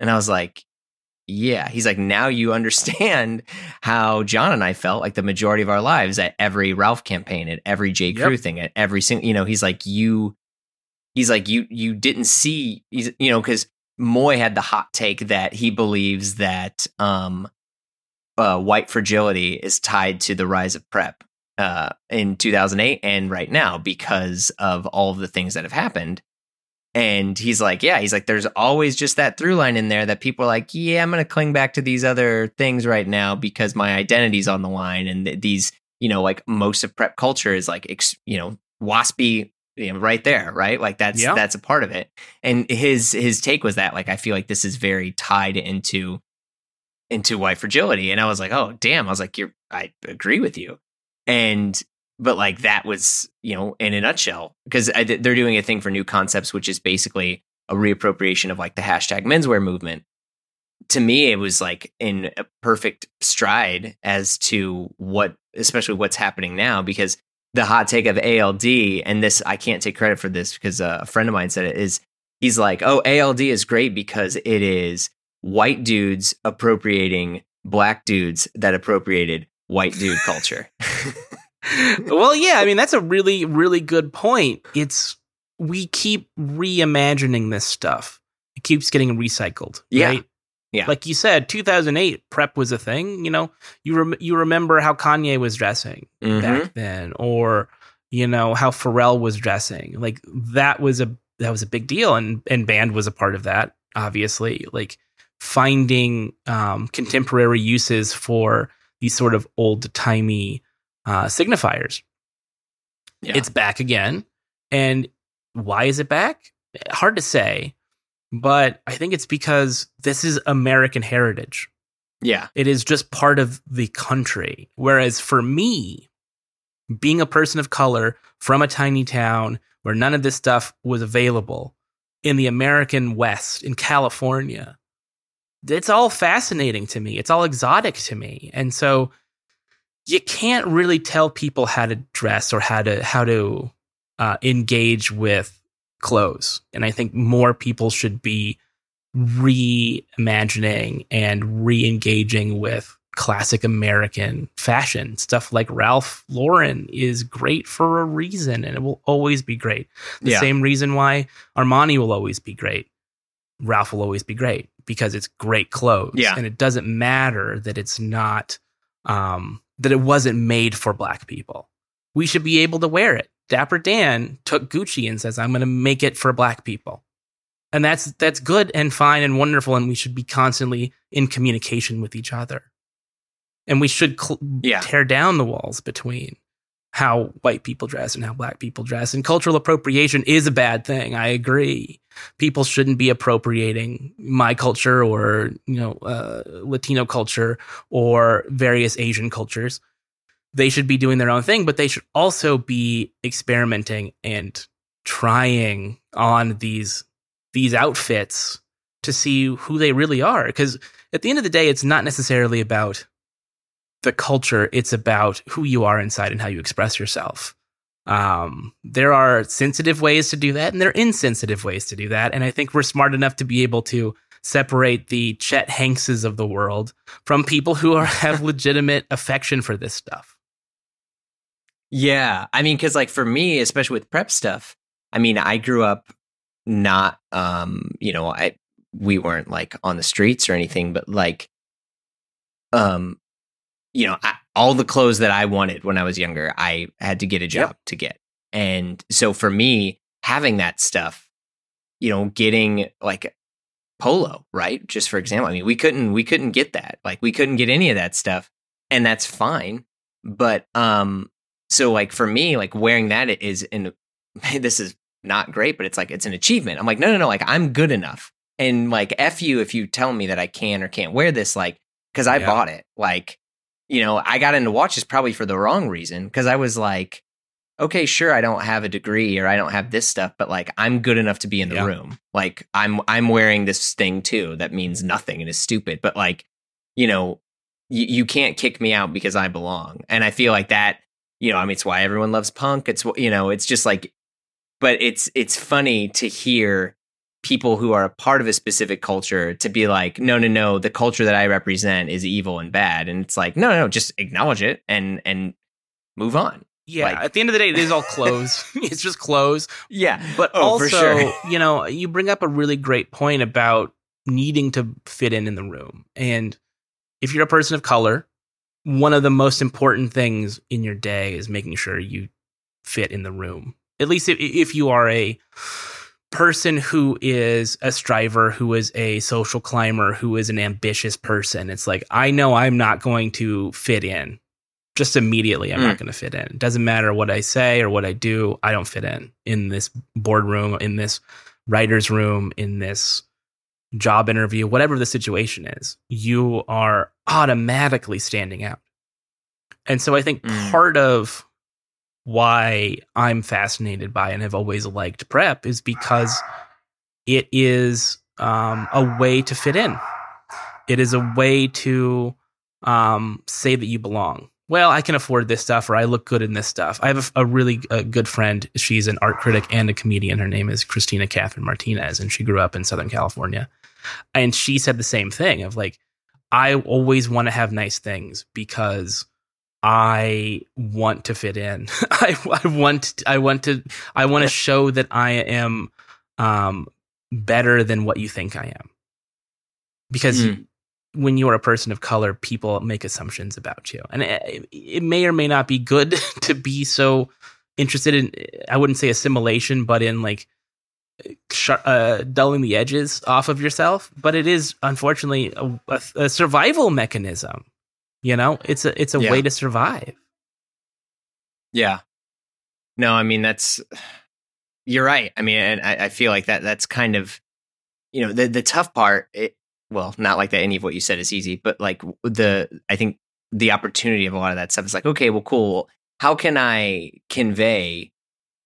And I was like, yeah. He's like, now you understand [laughs] how Jon and I felt like the majority of our lives at every Ralph campaign, at every J. Crew yep. thing, at every single, you know, he's like, you, he's like, you, you didn't see, you know, because Moy had the hot take that he believes that um, uh, white fragility is tied to the rise of prep uh, in 2008 and right now because of all of the things that have happened. And he's like, yeah, he's like, there's always just that through line in there that people are like, yeah, I'm going to cling back to these other things right now because my identity's on the line. And th- these, you know, like most of prep culture is like, ex- you know, waspy, you know, right there, right? Like that's, yeah. that's a part of it. And his, his take was that, like, I feel like this is very tied into, into white fragility. And I was like, oh, damn. I was like, you're, I agree with you. And but like that was you know in a nutshell because they're doing a thing for new concepts which is basically a reappropriation of like the hashtag menswear movement to me it was like in a perfect stride as to what especially what's happening now because the hot take of ALD and this I can't take credit for this because uh, a friend of mine said it is he's like oh ALD is great because it is white dudes appropriating black dudes that appropriated white dude culture [laughs] well, yeah, I mean that's a really really good point. It's we keep reimagining this stuff. It keeps getting recycled, yeah. right? Yeah. Like you said, 2008 prep was a thing, you know. You rem- you remember how Kanye was dressing mm-hmm. back then or you know how Pharrell was dressing. Like that was a that was a big deal and and band was a part of that, obviously. Like finding um, contemporary uses for these sort of old timey uh, signifiers. Yeah. It's back again. And why is it back? Hard to say, but I think it's because this is American heritage. Yeah. It is just part of the country. Whereas for me, being a person of color from a tiny town where none of this stuff was available in the American West, in California, it's all fascinating to me. It's all exotic to me. And so you can't really tell people how to dress or how to how to uh, engage with clothes. And I think more people should be reimagining and re-engaging with classic American fashion. Stuff like Ralph Lauren is great for a reason and it will always be great. The yeah. same reason why Armani will always be great. Ralph will always be great because it's great clothes. Yeah. And it doesn't matter that it's not um, that it wasn't made for black people. We should be able to wear it. Dapper Dan took Gucci and says, "I'm going to make it for black people." And that's that's good and fine and wonderful and we should be constantly in communication with each other. And we should cl- yeah. tear down the walls between how white people dress and how black people dress. And cultural appropriation is a bad thing. I agree. People shouldn't be appropriating my culture or, you know, uh, Latino culture or various Asian cultures. They should be doing their own thing, but they should also be experimenting and trying on these these outfits to see who they really are because at the end of the day it's not necessarily about the culture, it's about who you are inside and how you express yourself. Um, there are sensitive ways to do that, and there are insensitive ways to do that. And I think we're smart enough to be able to separate the Chet Hankses of the world from people who are, [laughs] have legitimate affection for this stuff. Yeah, I mean, because like for me, especially with prep stuff, I mean, I grew up not, um, you know, I we weren't like on the streets or anything, but like, um, you know, I, all the clothes that I wanted when I was younger, I had to get a job yep. to get. And so for me, having that stuff, you know, getting like polo, right? Just for example, I mean, we couldn't we couldn't get that. Like we couldn't get any of that stuff, and that's fine. But um so like for me, like wearing that is in [laughs] this is not great, but it's like it's an achievement. I'm like, no, no, no, like I'm good enough. And like F you if you tell me that I can or can't wear this, like, because I yeah. bought it. Like you know, I got into watches probably for the wrong reason because I was like, okay, sure, I don't have a degree or I don't have this stuff, but like I'm good enough to be in the yeah. room. Like I'm I'm wearing this thing too that means nothing and is stupid, but like, you know, you can't kick me out because I belong. And I feel like that, you know, I mean, it's why everyone loves punk. It's you know, it's just like, but it's it's funny to hear people who are a part of a specific culture to be like, no, no, no, the culture that I represent is evil and bad. And it's like, no, no, no just acknowledge it and and move on. Yeah, Like- at the end of the day, it is all [laughs] clothes. [laughs] it's just clothes. Yeah. But Oh, also, sure. you know, you bring up a really great point about needing to fit in in the room. And if you're a person of color, one of the most important things in your day is making sure you fit in the room. At least if, if you are a person who is a striver, who is a social climber, who is an ambitious person, it's like, I know I'm not going to fit in. Just immediately, I'm not mm. going to fit in. It doesn't matter what I say or what I do, I don't fit in in this boardroom, in this writer's room, in this job interview, whatever the situation is. You are automatically standing out. And so I think Mm. part of why I'm fascinated by and have always liked prep is because it is um, a way to fit in. It is a way to um, say that you belong. Well, I can afford this stuff, or I look good in this stuff. I have a, a really uh good friend. She's an art critic and a comedian. Her name is Christina Catherine Martinez, and she grew up in Southern California. And she said the same thing of like, I always want to have nice things because I want to fit in. [laughs] I, I want I want to I want to show that I am um, better than what you think I am. Because Mm. when you are a person of color, people make assumptions about you, and it, it may or may not be good [laughs] to be so interested in. I wouldn't say assimilation, but in like uh, dulling the edges off of yourself. But it is unfortunately a, a, a survival mechanism. You know, it's a it's a Yeah. way to survive. Yeah. No, I mean that's you're right. I mean, and I, I feel like that that's kind of you know the the tough part. It, well, not like that. Any of what you said is easy, but like the I think the opportunity of a lot of that stuff is like, okay, well, cool. How can I convey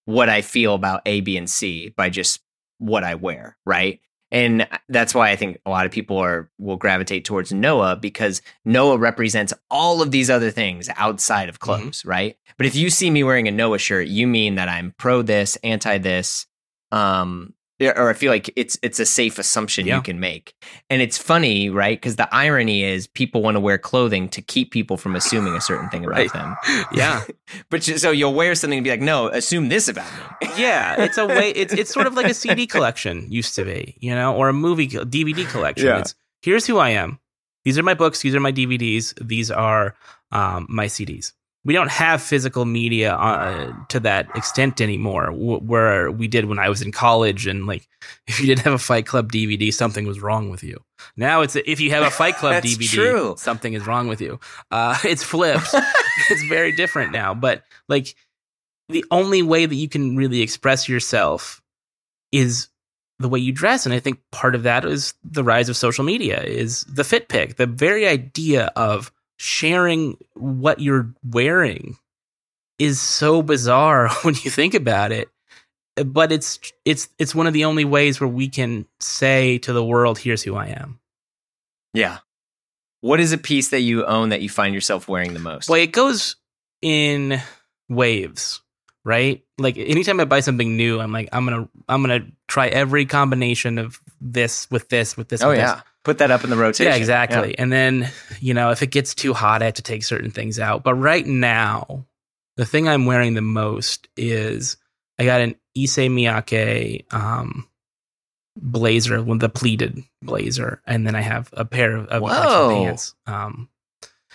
what I feel about A, B, and C by just what I wear, right? And that's why I think a lot of people are will gravitate towards Noah because Noah represents all of these other things outside of clothes, right? But if you see me wearing a Noah shirt, you mean that I'm pro this, anti this, um, or I feel like it's it's a safe assumption Yeah. you can make. And it's funny, right? Because the irony is people want to wear clothing to keep people from assuming a certain thing about Right. them. [laughs] Yeah, [laughs] But so you'll wear something and be like, no, assume this about me. yeah. It's a way. [laughs] It's it's sort of like a CD collection used to be, you know, or a movie DVD collection. Yeah. It's here's who I am. These are my books. These are my DVDs. These are um, my CDs. We don't have physical media uh, to that extent anymore, w- where we did when I was in college. And like, [laughs] if you didn't have a Fight Club DVD, something was wrong with you. Now it's if you have a Fight Club [laughs] DVD, true. something is wrong with you. Uh, [laughs] it's flipped. it's very different now. But like, the only way that you can really express yourself is the way you dress and i think part of that is the rise of social media is the fit pic the very idea of sharing what you're wearing is so bizarre [laughs] when you think about it but it's it's it's one of the only ways where we can say to the world here's who i am Yeah. What is a piece that you own that you find yourself wearing the most? Well, it goes in waves, right? Like anytime I buy something new, I'm like, I'm gonna, I'm gonna try every combination of this with this with this. oh with yeah. this. Put that up in the rotation. yeah, exactly. And then you know, if it gets too hot, I have to take certain things out. But right now, the thing I'm wearing the most is I got an Issey Miyake um, blazer, one the pleated blazer, and then I have a pair of, of Whoa. pants. Um,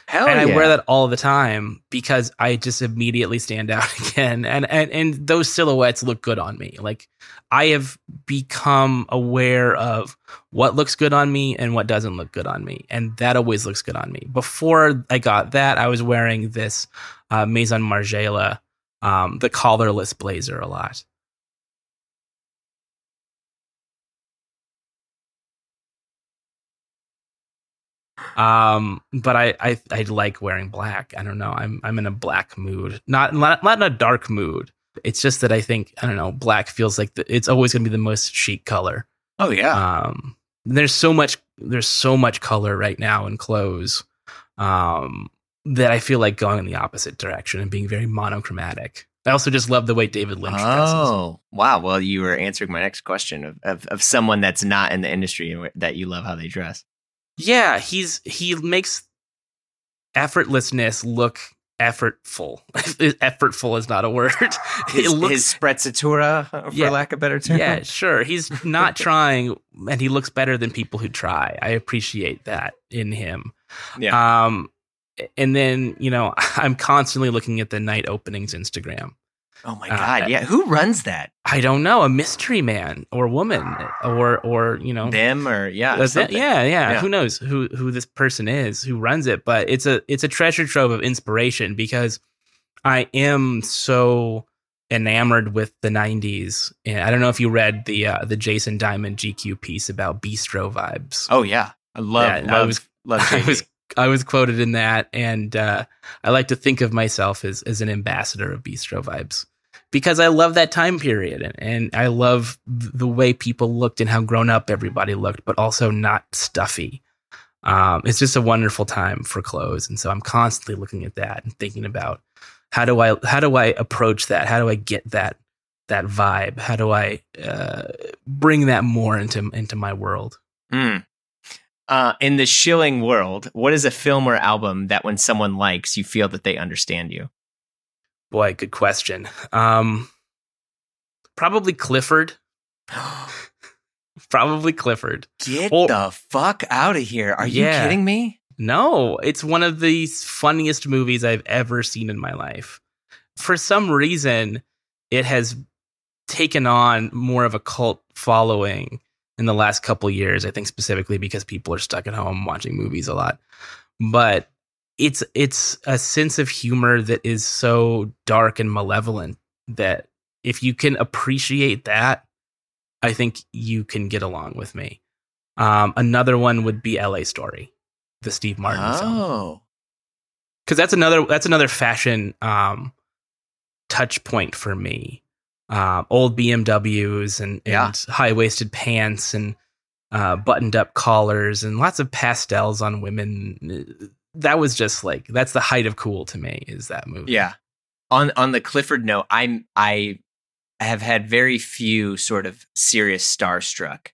Hell and I Oh, wear that all the time because I just immediately stand out [laughs] again, and and and those silhouettes look good on me. Like I have become aware of what looks good on me and what doesn't look good on me, and that always looks good on me. Before I got that, I was wearing this uh, Maison Margiela, um, the collarless blazer a lot. Um, but I, I I like wearing black. I don't know. I'm I'm in a black mood. Not not, not in a dark mood. It's just that I think I don't know. Black feels like the, it's always going to be the most chic color. Oh yeah. Um, there's so much there's so much color right now in clothes. Um, that I feel like going in the opposite direction and being very monochromatic. I also just love the way David Lynch dresses. Oh, wow. Well, you were answering my next question of, of, of someone that's not in the industry that you love how they dress. Yeah, he's he makes effortlessness look effortful. [laughs] effortful is not a word. [laughs] His, It looks- his sprezzatura, for Yeah. lack of better term. yeah, sure. He's not [laughs] trying, and he looks better than people who try. I appreciate that in him. Yeah. Um, and then you know, I'm constantly looking at the night openings Instagram. Oh my uh, God. Yeah. Who runs that? I don't know, a mystery man or woman or or you know, Them or, yeah. That's it. something. yeah, yeah, Yeah. Who knows who who this person is who runs it? But it's a it's a treasure trove of inspiration because I am so enamored with the '90s. And I don't know if you read the uh, the Jason Diamond GQ piece about bistro vibes. Oh, yeah. I love, Yeah, I was- love [laughs] I was I was quoted in that, and uh, I like to think of myself as as an ambassador of bistro vibes because I love that time period, and, and I love the way people looked and how grown up everybody looked, but also not stuffy. Um, it's just a wonderful time for clothes, and so I'm constantly looking at that and thinking about how do I how do I approach that? How do I get that that vibe? How do I uh, bring that more into into my world? Hmm. Uh, in the Schilling world, what is a film or album that when someone likes, you feel that they understand you? Boy, good question. Um, probably Clifford. [gasps] Probably Clifford. Get the fuck out of here. Are you Yeah. kidding me? No, it's one of the funniest movies I've ever seen in my life. For some reason, it has taken on more of a cult following in the last couple years. I think specifically because people are stuck at home watching movies a lot. But it's it's a sense of humor that is so dark and malevolent that if you can appreciate that, I think you can get along with me. Um, another one would be L.A. Story, the Steve Martin film Oh. because that's another that's another fashion um, touch point for me. Um, old BMWs and, Yeah. and high waisted pants and uh, buttoned up collars and lots of pastels on women. That was just like that's the height of cool to me. Is that movie? Yeah. On on the Clifford note, I'm I have had very few sort of serious starstruck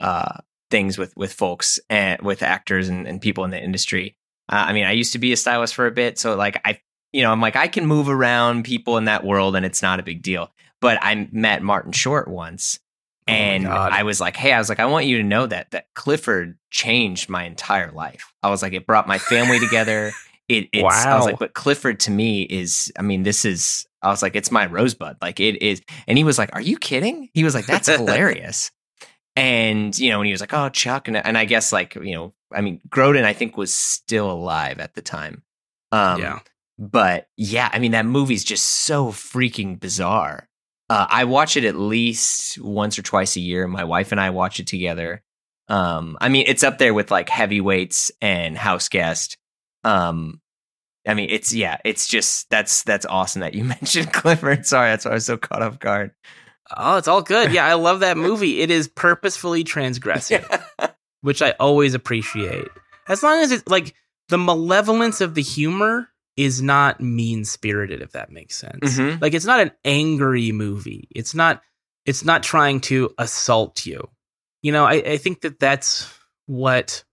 uh things with with folks and with actors and, and people in the industry. Uh, I mean, I used to be a stylist for a bit, so like I you know, I'm like I can move around people in that world and it's not a big deal. But I met Martin Short once and God. I was like, "Hey, I was like, I want you to know that that Clifford changed my entire life." I was like, it brought my family together. It, [laughs] it's, I was Wow. like, but Clifford to me is, I mean, this is. I was like, it's my rosebud. Like it is, and he was like, "Are you kidding?" He was like, "That's [laughs] hilarious." And you know, and he was like, "Oh, Chuck," and and I guess like you know, I mean, Grodin, I think was still alive at the time. Um, yeah. but yeah, I mean that movie's just so freaking bizarre. Uh, I watch it at least once or twice a year. My wife and I watch it together. Um, I mean, it's up there with like Heavyweights and House Guest. Um, I mean, it's yeah, it's just that's that's awesome that you [laughs] mentioned Clifford. Sorry, that's why I was so caught off guard. Oh, it's all good. Yeah, I love that [laughs] movie. It is purposefully transgressive. [laughs] which I always appreciate. As long as it's like the malevolence of the humor is not mean spirited, if that makes sense. Mhm. Like it's not an angry movie. It's not. It's not trying to assault you. You know, I, I think that that's what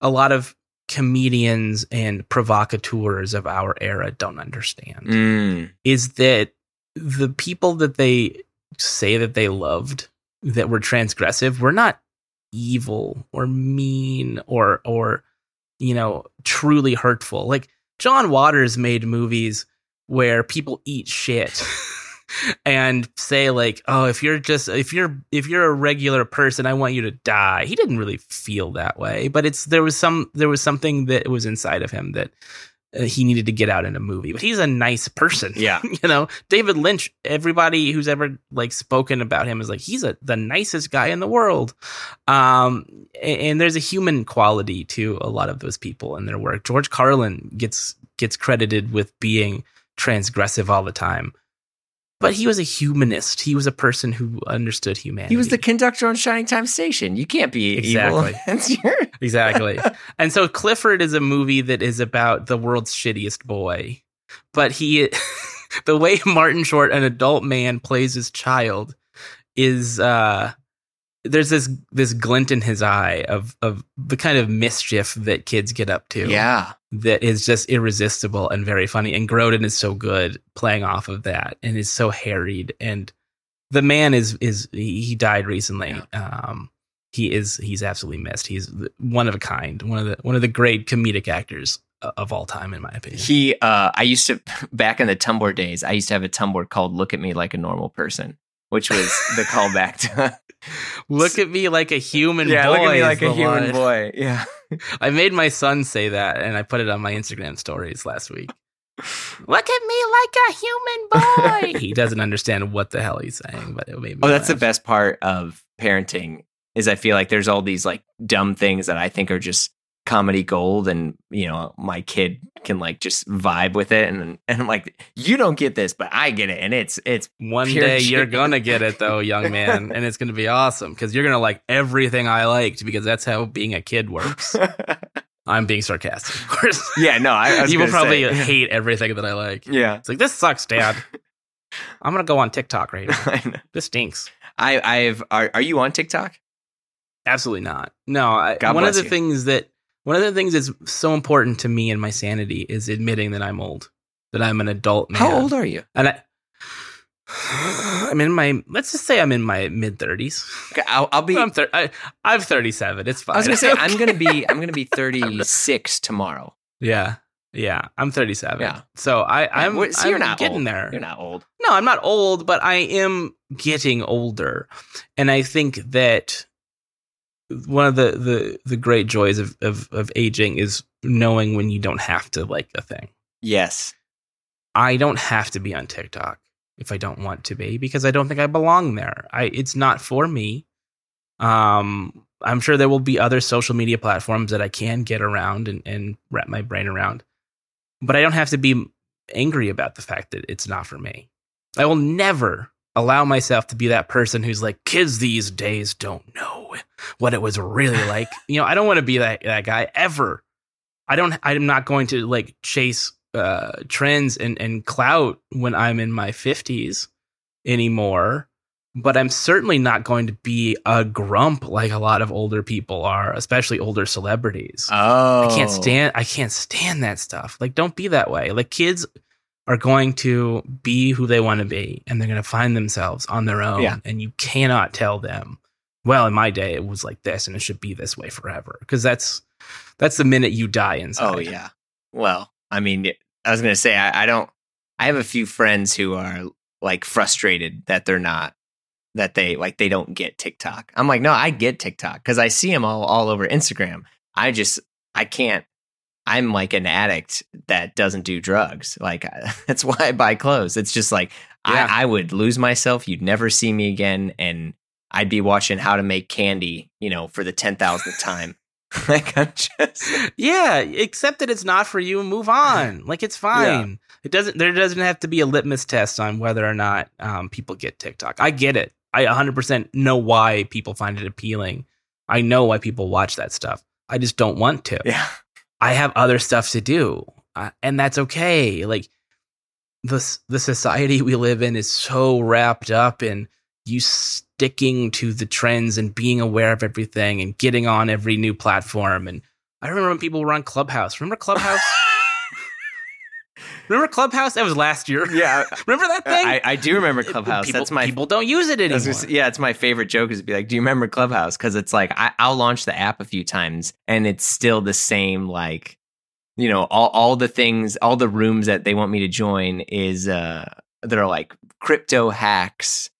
a lot of comedians and provocateurs of our era don't understand Mm. is that the people that they say that they loved that were transgressive were not evil or mean or or you know truly hurtful like john waters made movies where people eat shit [laughs] and say like oh if you're just if you're if you're a regular person i want you to die. He didn't really feel that way but it's there was some there was something that was inside of him that he needed to get out in a movie but he's a nice person [laughs] Yeah. you know? David lynch everybody who's ever like spoken about him is like he's a the nicest guy in the world. Um and, and there's a human quality to a lot of those people and their work. George carlin gets gets credited with being transgressive all the time but he was a humanist he was a person who understood humanity He was the conductor on Shining Time Station. You can't be Exactly. evil. Exactly [laughs] [laughs] and so clifford is a movie that is about the world's shittiest boy but he [laughs] the way Martin Short, an adult man, plays his child is uh there's this this glint in his eye of of the kind of mischief that kids get up to. Yeah. That is just irresistible and very funny. And Grodin is so good playing off of that and is so harried. And the man is is he died recently. Um he is he's absolutely missed. He's one of a kind, one of the one of the great comedic actors of all time, in my opinion. He, uh, I used to [laughs] back in the Tumblr days. I used to have a Tumblr called "Look at Me Like a Normal Person," which was the [laughs] callback to "Look at me like a human yeah, boy." look at me like a the human line. boy. Yeah, [laughs] I made my son say that, and I put it on my Instagram stories last week. [laughs] Look at me like a human [laughs] boy. he doesn't understand what the hell he's saying, but it made me. Oh, that's the best part of parenting is I feel like there's all these like dumb things that I think are just comedy gold and you know my kid can like just vibe with it and and I'm like you don't get this but I get it and it's it's One day you're gonna get it though, [laughs] young man, and it's gonna be awesome because you're gonna like everything I liked because that's how being a kid works. [laughs] I'm being sarcastic, of course. yeah no I, I you will probably say, [laughs] hate everything that I like. yeah It's like this sucks, Dad. I'm gonna go on TikTok right now. This stinks. I I've are are you on TikTok Absolutely not. No, I, one of the you. things that one of the things that's so important to me and my sanity is admitting that I'm old, that I'm an adult man. how old are you And I, I'm in my. Let's just say I'm in my mid thirties. Okay, I'll, I'll be I'm thir- I, I'm 37. It's fine. I was gonna say I'm gonna [laughs] be I'm gonna be 36 tomorrow yeah, yeah. I'm 37. Yeah. So I, I'm. Wait, so I'm you're not getting old. there. you're not old No, I'm not old, but I am getting older, and I think that one of the the the great joys of of, of aging is knowing when you don't have to like a thing. yes I don't have to be on TikTok if I don't want to be because I don't think I belong there. I it's not for me. Um I'm sure there will be other social media platforms that I can get around and, and wrap my brain around. But I don't have to be angry about the fact that it's not for me. I will never allow myself to be that person who's like, kids these days don't know what it was really [laughs] like. you know, I don't want to be that, that guy ever. I don't I'm not going to like chase uh trends and, and clout when I'm in my fifties anymore. But I'm certainly not going to be a grump like a lot of older people are, especially older celebrities. oh I can't stand I can't stand that stuff. Like don't be that way. Like kids are going to be who they want to be and they're going to find themselves on their own Yeah. and you cannot tell them, well, in my day it was like this and it should be this way forever because that's that's the minute you die oh, inside. Oh yeah. Well, I mean, I was gonna say I, I don't. I have a few friends who are like frustrated that they're not that they like they don't get TikTok. I'm like, no, I get TikTok because I see them all all over Instagram. I just I can't. I'm like an addict that doesn't do drugs. Like [laughs] that's why I buy clothes. It's just like Yeah. I, I would lose myself. You'd never see me again, and I'd be watching how to make candy, you know, for the ten thousandth time. [laughs] like I'm just [laughs] Yeah, accept that it's not for you and move on. Like it's fine. It doesn't. There doesn't have to be a litmus test on whether or not um, people get TikTok. I get it. I 100% know why people find it appealing. I know why people watch that stuff. I just don't want to. yeah. I have other stuff to do, uh, and that's okay. Like the the society we live in is so wrapped up in you sticking to the trends and being aware of everything and getting on every new platform. And I remember when people were on Clubhouse. Remember Clubhouse? [laughs] remember Clubhouse? That was last year. Yeah, [laughs] Remember that thing? I, I do remember Clubhouse. People, That's my people don't use it anymore. gonna yeah, it's my favorite joke is to be like, "Do you remember Clubhouse?" Because it's like I, I'll launch the app a few times and it's still the same. Like, you know, all all the things, all the rooms that they want me to join is uh, they're like crypto hacks.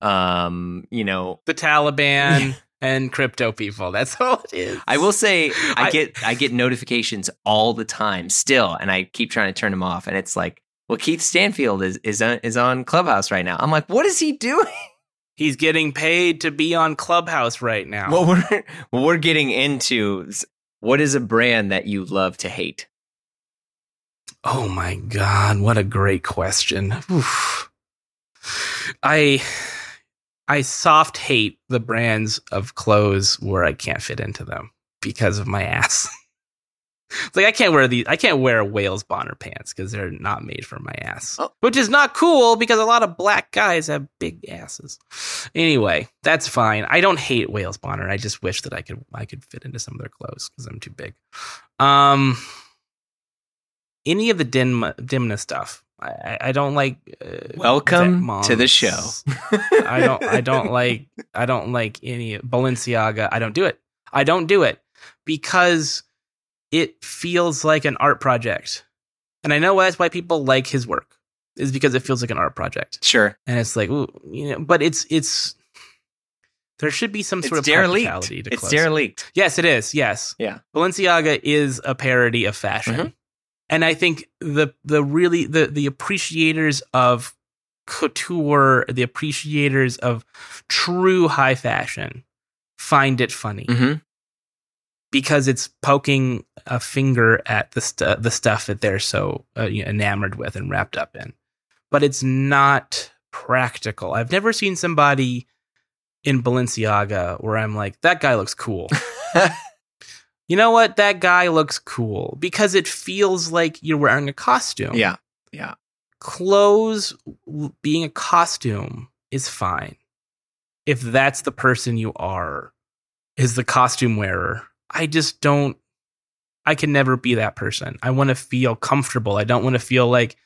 Um, you know, the Taliban [laughs] and crypto people. That's [laughs] all it is. I will say I, I- get I get notifications all the time still, and I keep trying to turn them off, and it's like. Well, Keith Stanfield is is on, is on Clubhouse right now. I'm like, what is he doing? [laughs] He's getting paid to be on Clubhouse right now. Well, we're well, we're getting into what is a brand that you love to hate. Oh my god, what a great question. Oof. I I soft hate the brands of clothes where I can't fit into them because of my ass. It's [laughs] like I can't wear these. I can't wear Wales Bonner pants because they're not made for my ass, Oh. which is not cool because a lot of black guys have big asses. Anyway, that's fine. I don't hate Wales Bonner. I just wish that I could I could fit into some of their clothes because I'm too big. Um, any of the Dim Demna stuff. I, I- don't like. Uh, Welcome to the show. I don't I [laughs] don't like I don't like any Balenciaga. I don't do it. I don't do it because it feels like an art project. And I know that's why people like his work. Is because it feels like an art project. Sure. And it's like, ooh, you know, but it's it's there should be some It's sort of derelict. practicality to It's clothes. derelict. Yes, it is. Yes. Yeah. Balenciaga is a parody of fashion. Mhm. And I think the the really the the appreciators of couture, the appreciators of true high fashion find it funny hmm because it's poking a finger at the stu- the stuff that they're so uh, you know, enamored with and wrapped up in. But it's not practical. I've never seen somebody in Balenciaga where I'm like, that guy looks cool. [laughs] you know what? That guy looks cool because it feels like you're wearing a costume. yeah. Yeah. Clothes being a costume is fine. If that's the person you are, is the costume wearer. I just don't, I can never be that person. I want to feel comfortable. I don't want to feel like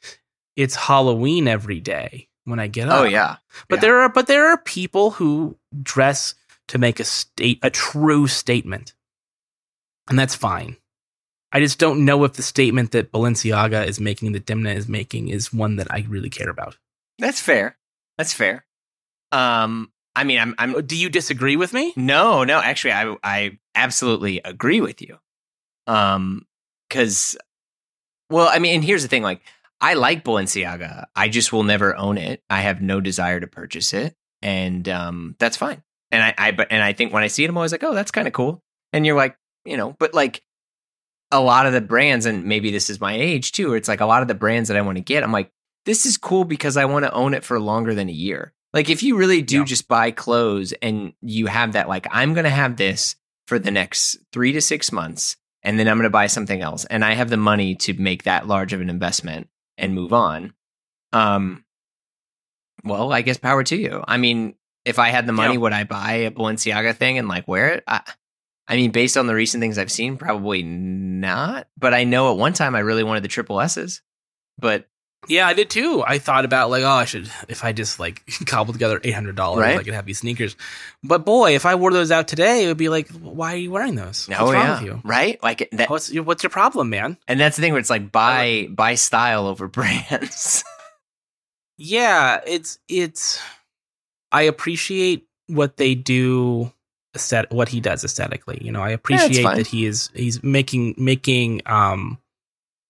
it's Halloween every day when I get oh, up. Oh yeah. But Yeah. there are but there are people who dress to make a state a true statement. And that's fine. I just don't know if the statement that Balenciaga is making, that Demna is making, is one that I really care about. That's fair. That's fair. Um, I mean, I'm, I'm Do you disagree with me? no, no. Actually, I, I absolutely agree with you. Um, because, well, I mean, and here's the thing: like, I like Balenciaga. I just will never own it. I have no desire to purchase it, and um, that's fine. And I, I, but, and I think when I see it, I'm always like, oh, that's kind of cool. And you're like, you know, but like a lot of the brands, and maybe this is my age too. It's like a lot of the brands that I want to get. I'm like, this is cool because I want to own it for longer than a year. Like if you really do Yeah. just buy clothes and you have that, like I'm going to have this for the next three to six months, and then I'm going to buy something else, and I have the money to make that large of an investment and move on. Um, well, I guess power to you. I mean, if I had the money, Yeah. would I buy a Balenciaga thing and like wear it? I, I mean, based on the recent things I've seen, probably not. But I know at one time I really wanted the triple S's. But Yeah, I did too. I thought about like, oh, I should if I just like [laughs] cobbled together eight hundred dollars, Right. I could have these sneakers. But boy, if I wore those out today, it would be like, why are you wearing those? What's oh wrong yeah, with you? right? Like that, What's your, what's your problem, man? and that's the thing where it's like buy [laughs] buy style over brands. yeah it's it's i appreciate what they do what he does aesthetically you know i appreciate fine. that he is he's making making um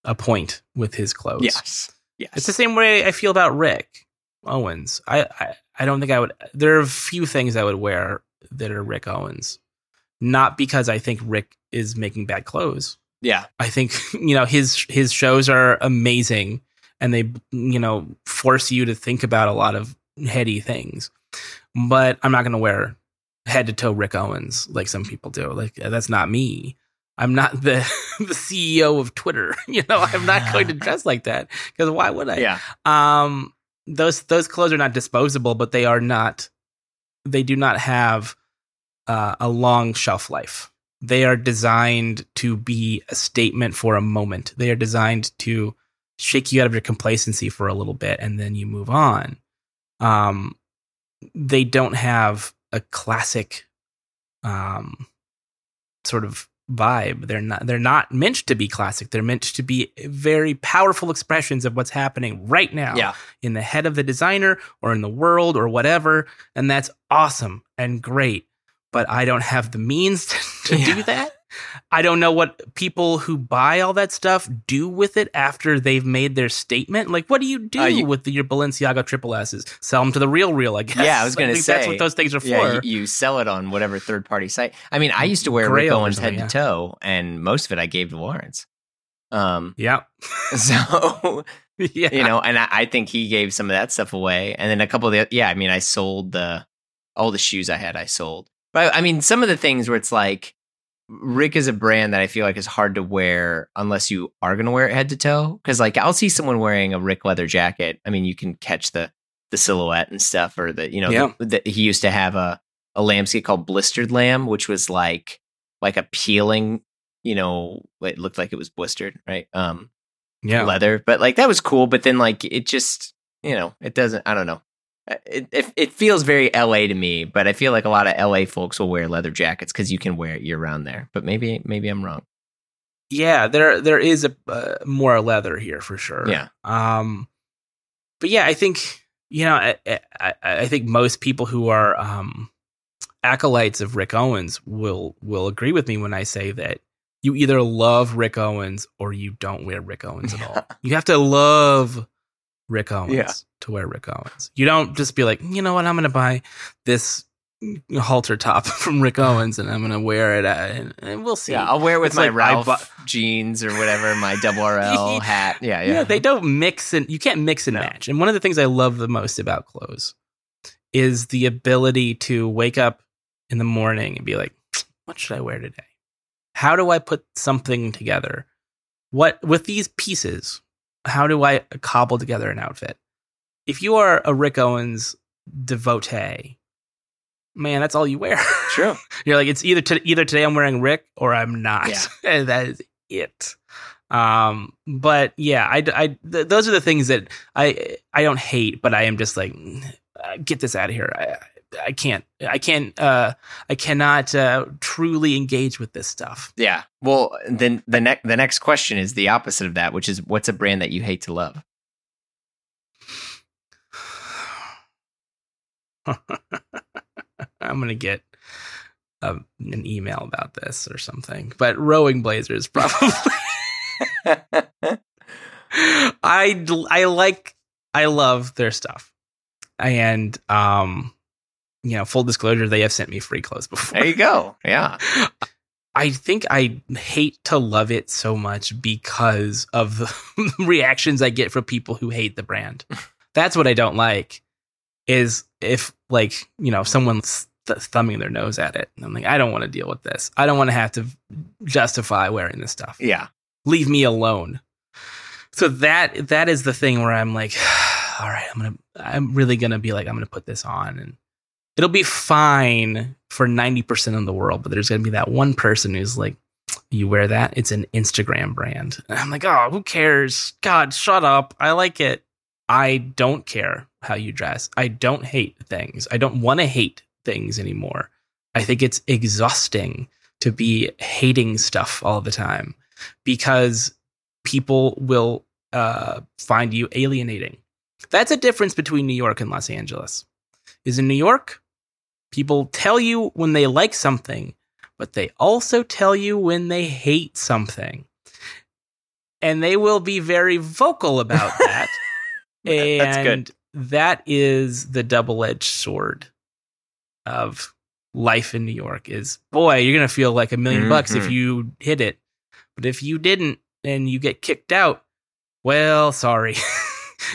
a point with his clothes yes, yes. it's the same way i feel about rick owens I, I i don't think i would there are a few things i would wear that are rick owens not because i think rick is making bad clothes yeah, I think [laughs] you know his his shows are amazing, and they you know force you to think about a lot of heady things. But I'm not going to wear head to toe Rick Owens like some people do. Like that's not me. I'm not the [laughs] the CEO of Twitter. [laughs] You know, I'm not going to dress like that because why would I? yeah, Um, those those clothes are not disposable, but they are not. They do not have uh, a long shelf life. They are designed to be a statement for a moment. They are designed to shake you out of your complacency for a little bit, and then you move on. Um, they don't have a classic, um, sort of vibe. They're not. They're not meant to be classic. They're meant to be very powerful expressions of what's happening right now yeah. in the head of the designer or in the world or whatever. And that's awesome and great. But I don't have the means [laughs] to, Yeah. do that. I don't know what people who buy all that stuff do with it after they've made their statement. Like, what do you do Uh, you- with the, your Balenciaga triple S's? Sell them to the real, real, I guess. Yeah, I was gonna [laughs] think that's what those things are Yeah, for. you, you sell it on whatever third party site. I mean, I used to wear Rick Grail or Owens head something, to toe, and most of it I gave to Lawrence. Um, yeah. [laughs] so [laughs] yeah. you know, and I, I think he gave some of that stuff away, and then a couple of the yeah. I mean, I sold the all the shoes I had. I sold, but I mean, some of the things where it's like, Rick is a brand that I feel like is hard to wear unless you are going to wear it head to toe. Because like I'll see someone wearing a Rick leather jacket. I mean, you can catch the the silhouette and stuff, or the you know, Yeah. the, the, he used to have a a lambskin called blistered lamb, which was like like a peeling. You know, it looked like it was blistered, right? Um, Yeah. leather, but like that was cool. But then like it just you know it doesn't. I don't know. It, it it feels very LA to me, but I feel like a lot of LA folks will wear leather jackets because you can wear it year round there. But maybe maybe I'm wrong. Yeah, there there is a uh, more leather here for sure. Yeah. Um, but yeah, I think you know, I, I, I think most people who are um acolytes of Rick Owens will will agree with me when I say that you either love Rick Owens or you don't wear Rick Owens at all. [laughs] You have to love Rick Owens Yeah. to wear Rick Owens. You don't just be like, you know what, I'm going to buy this halter top [laughs] from Rick Owens and I'm going to wear it, uh, and, and we'll see. Yeah, I'll wear it with It's my like Ralph bu- jeans or whatever, my [laughs] double RL hat. Yeah, yeah. yeah. they don't mix and you can't mix and No. match. And one of the things I love the most about clothes is the ability to wake up in the morning and be like, what should I wear today? How do I put something together? What with these pieces, how do I cobble together an outfit? If you are a Rick Owens devotee, man, that's all you wear. [laughs] True. You're like, it's either to, either today I'm wearing Rick or I'm not. Yeah. [laughs] and that is it. Um, but yeah, I, I th- those are the things that I I don't hate, but I am just like, "Mm, uh, get this out of here. I I can't I can't uh I cannot uh, truly engage with this stuff. Yeah. Well, then the next the next question is the opposite of that, which is what's a brand that you hate to love? [laughs] I'm gonna get um, an email about this or something. But rowing blazers [laughs] probably. [laughs] I I like I love their stuff, and um, you know, full disclosure, they have sent me free clothes before. there you go. Yeah. [laughs] I think I hate to love it so much because of the [laughs] reactions I get from people who hate the brand. [laughs] That's what I don't like. Is if like you know someone's th- thumbing their nose at it, and I'm like, I don't want to deal with this. I don't want to have to justify wearing this stuff. Yeah. Leave me alone. So that that is the thing where I'm like, [sighs] all right, I'm gonna, I'm really gonna be like, I'm gonna put this on, and it'll be fine for 90% of the world, but there's gonna be that one person who's like, you wear that, it's an Instagram brand. And [laughs] I'm like, oh, who cares? God, shut up. I like it. I don't care how you dress. I don't hate things. I don't want to hate things anymore. I think it's exhausting to be hating stuff all the time because people will uh, find you alienating. That's a difference between New York and Los Angeles. Is in New York, people tell you when they like something, but they also tell you when they hate something. And they will be very vocal about [laughs] that. and That's good. that is the double-edged sword of life in New York is boy, you're going to feel like a 1000000 bucks if Mhm. you hit it. But if you didn't and you get kicked out, well, sorry. [laughs]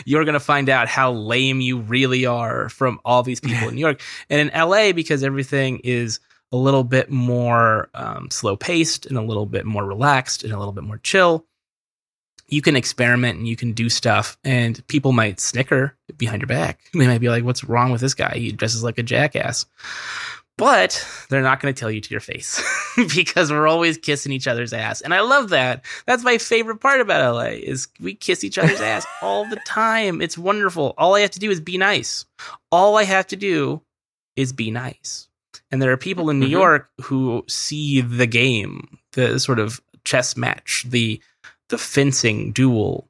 You're going to find out how lame you really are from all these people in New York. And in LA, because everything is a little bit more um, slow paced and a little bit more relaxed and a little bit more chill, you can experiment and you can do stuff. And people might snicker behind your back. They might be like, what's wrong with this guy? He dresses like a jackass. But they're not going to tell you to your face [laughs] because we're always kissing each other's ass. And I love that. That's my favorite part about LA is we kiss each other's [laughs] ass all the time. It's wonderful. All I have to do is be nice. All I have to do is be nice. And there are people in New Mhm. York who see the game, the sort of chess match, the the fencing duel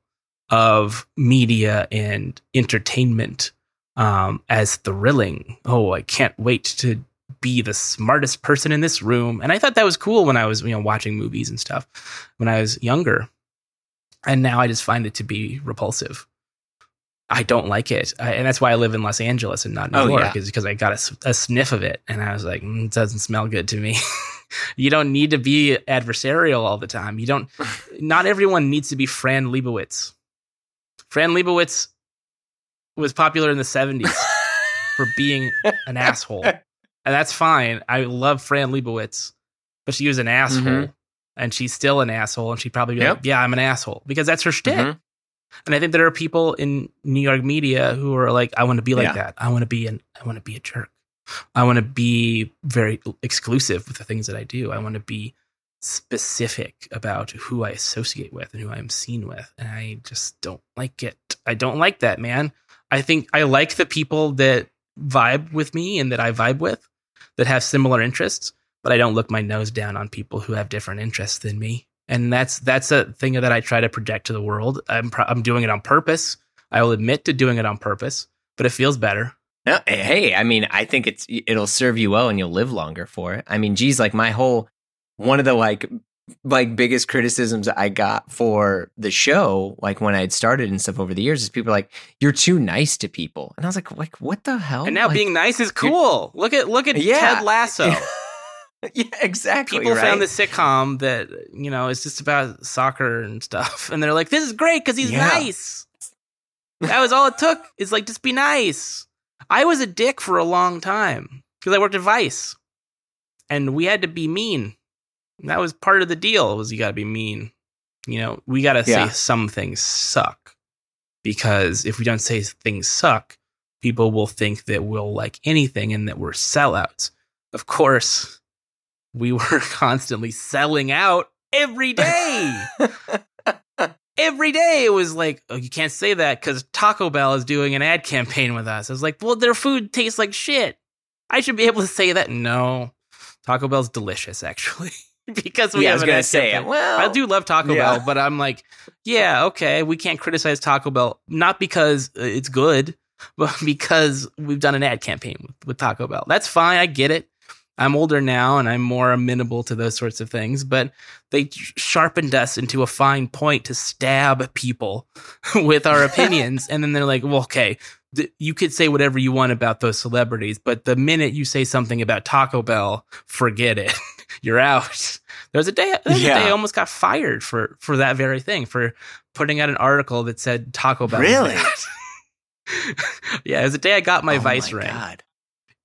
of media and entertainment um, as thrilling. Oh, I can't wait to be the smartest person in this room. And I thought that was cool when I was, you know, watching movies and stuff when I was younger. And now I just find it to be repulsive. I don't like it. I, and that's why I live in Los Angeles and not New Oh, York, yeah. is because I got a sniff of it. And I was like, mm, it doesn't smell good to me. [laughs] you don't need to be adversarial all the time. You don't, [laughs] not everyone needs to be Fran Lebowitz. Fran Lebowitz was popular in the 70s [laughs] for being an asshole. And that's fine. I love Fran Lebowitz. but she was an asshole, Mhm. and she's still an asshole, and she'd probably be Yep. like, "Yeah, I'm an asshole," because that's her shtick. Mhm. And I think there are people in New York media who are like, "I want to be like Yeah. that. I want to be an. I want to be a jerk. I want to be very exclusive with the things that I do. I want to be specific about who I associate with and who I'm seen with. And I just don't like it. I don't like that, man. I think I like the people that vibe with me and that I vibe with that have similar interests, but I don't look my nose down on people who have different interests than me. And that's that's a thing that I try to project to the world. I'm I'm doing it on purpose. I will admit to doing it on purpose, but it feels better. No, eh, hey, I mean, I think it's it'll serve you well and you'll live longer for it. I mean, geez, like my whole one of the like like biggest criticisms I got for the show, like when I had started and stuff over the years, is people like, "You're too nice to people," and I was like, "Like what the hell?" And now Like, being nice is cool. Look at look at Yeah. Ted Lasso. [laughs] yeah, exactly. People right? found the sitcom that you know is just about soccer and stuff, [laughs] and they're like, "This is great because he's Yeah. nice." That was all it took. Is like just be nice. I was a dick for a long time because I worked at Vice, and we had to be mean. That was part of the deal. Was you got to be mean. You know, we got to Yeah. say some things suck because if we don't say things suck, people will think that we'll like anything and that we're sellouts. Of course, we were [laughs] constantly selling out every day. every day it was like, oh, you can't say that because Taco Bell is doing an ad campaign with us. I was like, well, their food tastes like shit. I should be able to say that. No, Taco Bell's delicious, actually, [laughs] [laughs] because we yeah, I have was gonna say, campaign. well, I do love Taco yeah. Bell, but I'm like, yeah, okay, we can't criticize Taco Bell not because uh, it's good, [laughs] but because we've done an ad campaign with, with Taco Bell. That's fine. I get it. I'm older now and I'm more amenable to those sorts of things, but they sharpened us into a fine point to stab people [laughs] with our opinions. and then they're like, well, okay, th- you could say whatever you want about those celebrities, but the minute you say something about Taco Bell, forget it. You're out. [laughs] There was a day, there was a day I almost got fired for, for that very thing, for putting out an article that said Taco Bell. [laughs] Really? yeah, it was the day I got my Oh Vice my ring. God.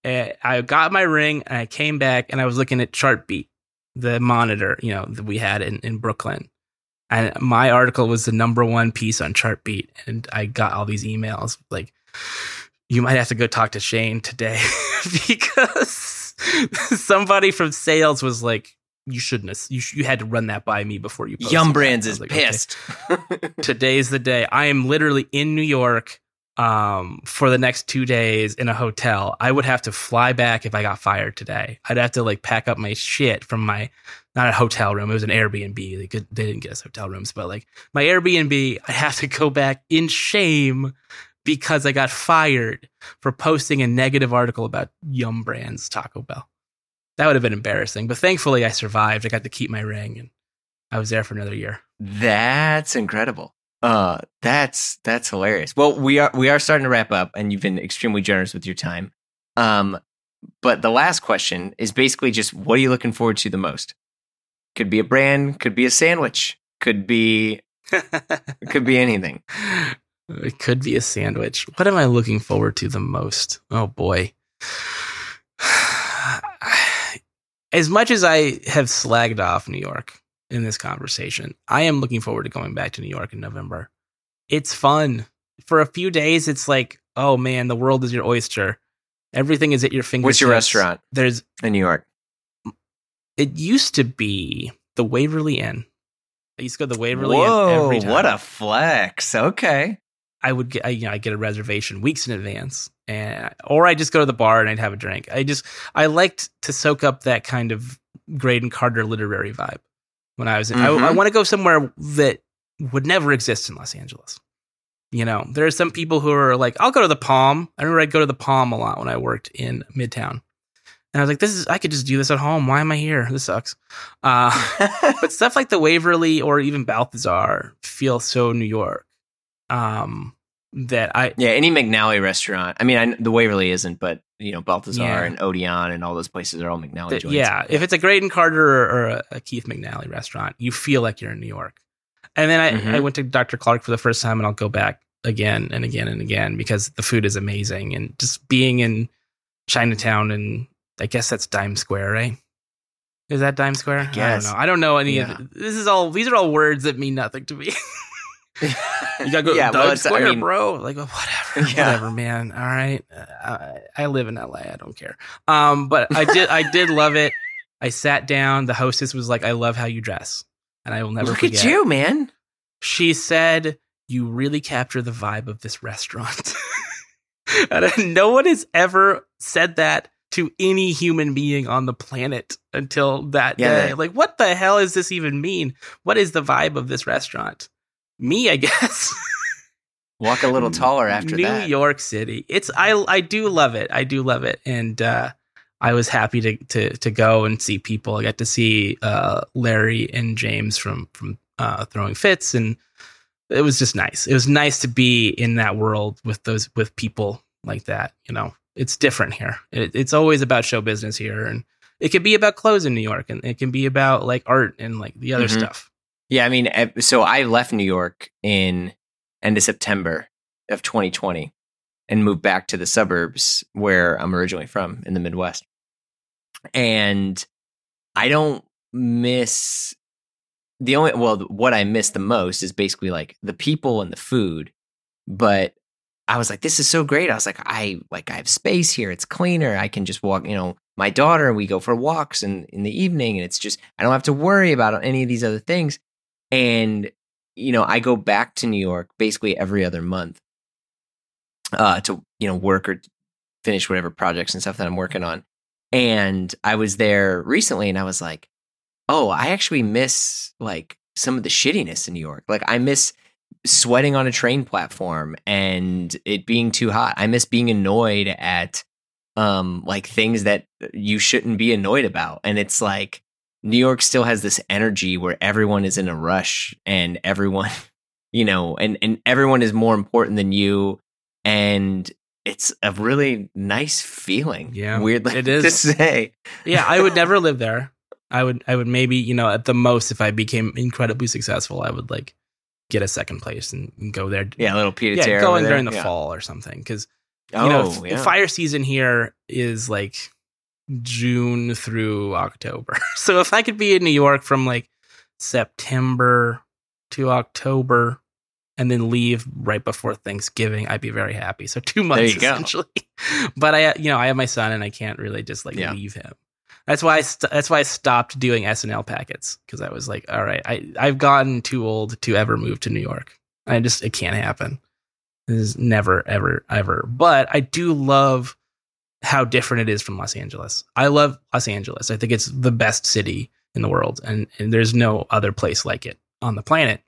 Uh, I got my ring and I came back and I was looking at Chartbeat, the monitor, you know, that we had in, in Brooklyn. And my article was the number one piece on Chartbeat. And I got all these emails like, you might have to go talk to Shane today [laughs] because [laughs] somebody from sales was like, you shouldn't have, you, sh- you had to run that by me before you posted Yum that." Brands is like, "Okay." pissed. [laughs] today's the day. I am literally in New York um, for the next two days in a hotel. I would have to fly back if I got fired today. I'd have to like pack up my shit from my not a hotel room. It was an Airbnb. They could they didn't get us hotel rooms, but like my Airbnb, I have to go back in shame because I got fired for posting a negative article about Yum Brands Taco Bell. That would have been embarrassing, but thankfully I survived. I got to keep my ring and I was there for another year. That's incredible. Uh, that's that's hilarious. Well, we are we are starting to wrap up, and you've been extremely generous with your time. Um, but the last question is basically just what are you looking forward to the most? Could be a brand, could be a sandwich, could be [laughs] could be anything. [laughs] It could be a sandwich. What am I looking forward to the most? Oh boy. [sighs] As much as I have slagged off New York in this conversation, I am looking forward to going back to New York in November. It's fun. For a few days, it's like, oh man, the world is your oyster. Everything is at your fingertips. What's your restaurant There's in New York? it used to be the Waverly Inn. I used to go to the Waverly Whoa, Inn every time. what a flex! Okay, I would get, I, you know, I get a reservation weeks in advance, and or I just go to the bar and I'd have a drink. I just, I liked to soak up that kind of Graydon Carter literary vibe when I was. In, Mhm. I, I want to go somewhere that would never exist in Los Angeles. You know, there are some people who are like, I'll go to the Palm. I remember I'd go to the Palm a lot when I worked in Midtown, and I was like, this is, I could just do this at home. Why am I here? This sucks. Uh, [laughs] but stuff like the Waverly or even Balthazar feel so New York. Um, that I yeah, any McNally restaurant. I mean, I, the Waverly isn't, but you know, Balthazar Yeah. and Odeon and all those places are all McNally th- joints. yeah, if it's a Graydon Carter or, or a, a Keith McNally restaurant, you feel like you're in New York. And then I, Mhm. I went to Dr. Clark for the first time, and I'll go back again and again and again because the food is amazing, and just being in Chinatown and I guess that's Dime Square, right? Is that Dime Square? I, don't know. I don't know any Yeah. of it. This is all. These are all words that mean nothing to me. [laughs] [laughs] you gotta go Yeah, Dime well, it's- I Square, mean- bro. Like oh, whatever, [laughs] Yeah. whatever, man. All right. Uh, I, I live in LA. I don't care. Um, but I did. I did love it. I sat down. The hostess was like, "I love how you dress," and I will never Look forget. at you, man. She said, "You really capture the vibe of this restaurant." [laughs] and no one has ever said that to any human being on the planet until that Yeah, day. that- Like, what the hell does this even mean? What is the vibe of this restaurant? Me, I guess. [laughs] Walk a little taller after New that. York City. It's I I do love it. I do love it, and uh, I was happy to to to go and see people. I got to see uh, Larry and James from from uh, Throwing Fits, and it was just nice. It was nice to be in that world with those with people like that. You know, it's different here. It, it's always about show business here, and it can be about clothes in New York, and it can be about like art and like the other Mhm. stuff. Yeah, I mean, eh, so I left New York in end of September of 2020 and moved back to the suburbs where I'm originally from in the Midwest. And I don't miss the only well what I miss the most is basically like the people and the food. But I was like this is so great. I was like I like I have space here. It's cleaner. I can just walk, you know, my daughter and we go for walks in in the evening and it's just I don't have to worry about any of these other things. And you know, I go back to New York basically every other month uh, to you know work or finish whatever projects and stuff that I'm working on. And I was there recently, and I was like, oh, I actually miss like some of the shittiness in New York. Like I miss sweating on a train platform and it being too hot. I miss being annoyed at um like things that you shouldn't be annoyed about. And it's like New York still has this energy where everyone is in a rush and everyone, [laughs] you know, and and everyone is more important than you and it's a really nice feeling. Yeah, Weirdly it [laughs] is. to say. yeah, I would never [laughs] live there. I would I would maybe, you know, at the most if I became incredibly successful, I would like get a second place and, and go there. Yeah, a little pied Yeah, go in during the Yeah. fall or something Oh, you know, oh, f- yeah. fire season here is like June through October. [laughs] So if I could be in New York from like September to October and then leave right before Thanksgiving, I'd be very happy. So 2 months you [laughs] go. essentially. but I you know, I have my son and I can't really just like Yeah. leave him. That's why I st- that's why I stopped doing SNL packets because I was like, all right, I I've gotten too old to ever move to New York. I just it can't happen. This is never ever ever. But I do love how different it is from Los Angeles. I love Los Angeles. I think it's the best city in the world, and, and there's no other place like it on the planet.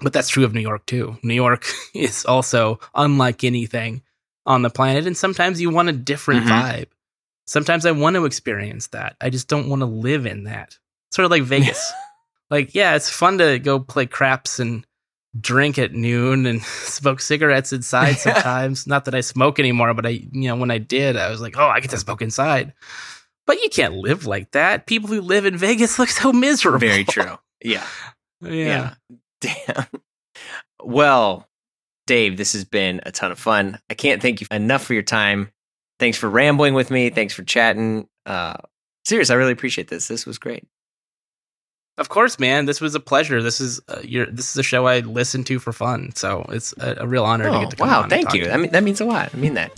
But that's true of New York too. New York [laughs] is also unlike anything on the planet, and sometimes you want a different Mhm. vibe. Sometimes I want to experience that. I just don't want to live in that. Sort of like [laughs] Vegas. like, yeah, it's fun to go play craps and drink at noon and [laughs] smoke cigarettes inside sometimes. Not that I smoke anymore, but I, you know, when I did, I was like, oh, I get to smoke inside. But you can't live like that. People who live in Vegas look so miserable. Very true. Yeah. [laughs] yeah. [laughs] Damn. Well, Dave, this has been a ton of fun. I can't thank you enough for your time. Thanks for rambling with me. Thanks for chatting. Uh, serious, I really appreciate this. This was great. Of course, man. This was a pleasure. This is uh, your. This is a show I listen to for fun. So it's a, a real honor to Oh, get to come wow, on and thank talk you. to I mean, that means a lot. I mean that.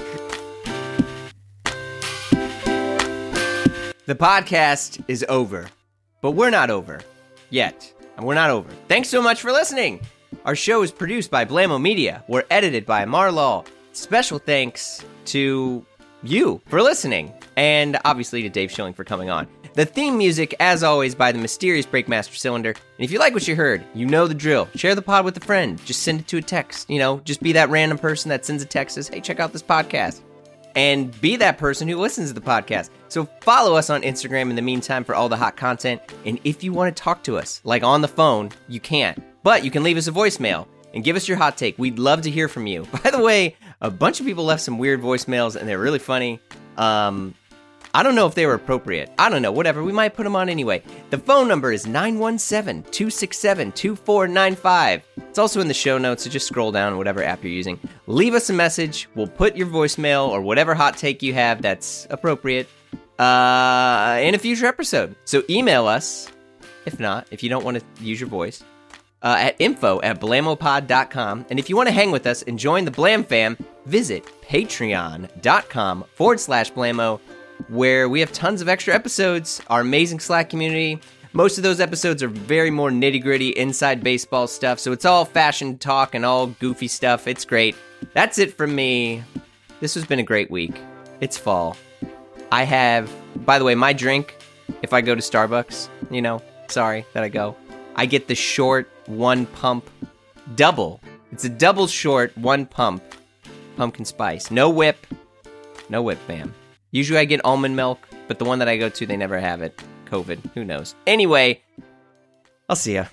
The podcast is over, but we're not over yet. And we're not over. Thanks so much for listening. Our show is produced by Blamo Media. We're edited by Amar Law. Special thanks to you for listening, and obviously to Dave Schilling for coming on. The theme music, as always, by the mysterious Breakmaster Cylinder. And if you like what you heard, you know the drill. Share the pod with a friend. Just send it to a text. You know, just be that random person that sends a text says, "Hey, check out this podcast." and be that person who listens to the podcast. So follow us on Instagram in the meantime for all the hot content. And if you want to talk to us, like on the phone, you can't. But you can leave us a voicemail and give us your hot take. We'd love to hear from you. [laughs] By the way, a bunch of people left some weird voicemails and they're really funny. Um, I don't know if they were appropriate. I don't know, whatever. We might put them on anyway. The phone number is 917 267 2495. It's also in the show notes, so just scroll down whatever app you're using. Leave us a message. We'll put your voicemail or whatever hot take you have that's appropriate uh, in a future episode. So email us, if not, if you don't want to use your voice, uh, at info at blamopod.com. And if you want to hang with us and join the Blam fam, visit patreon.com forward slash blamo, where we have tons of extra episodes, our amazing Slack community. Most of those episodes are very more nitty gritty inside baseball stuff, so it's all fashion talk and all goofy stuff. It's great. That's it from me. This has been a great week. It's fall. I have, by the way, my drink, if I go to Starbucks, you know, sorry that I go, I get the short one pump double. It's a double short one pump pumpkin spice. No whip. No whip, fam. Usually I get almond milk, but the one that I go to, they never have it. COVID. Who knows? Anyway, I'll see ya.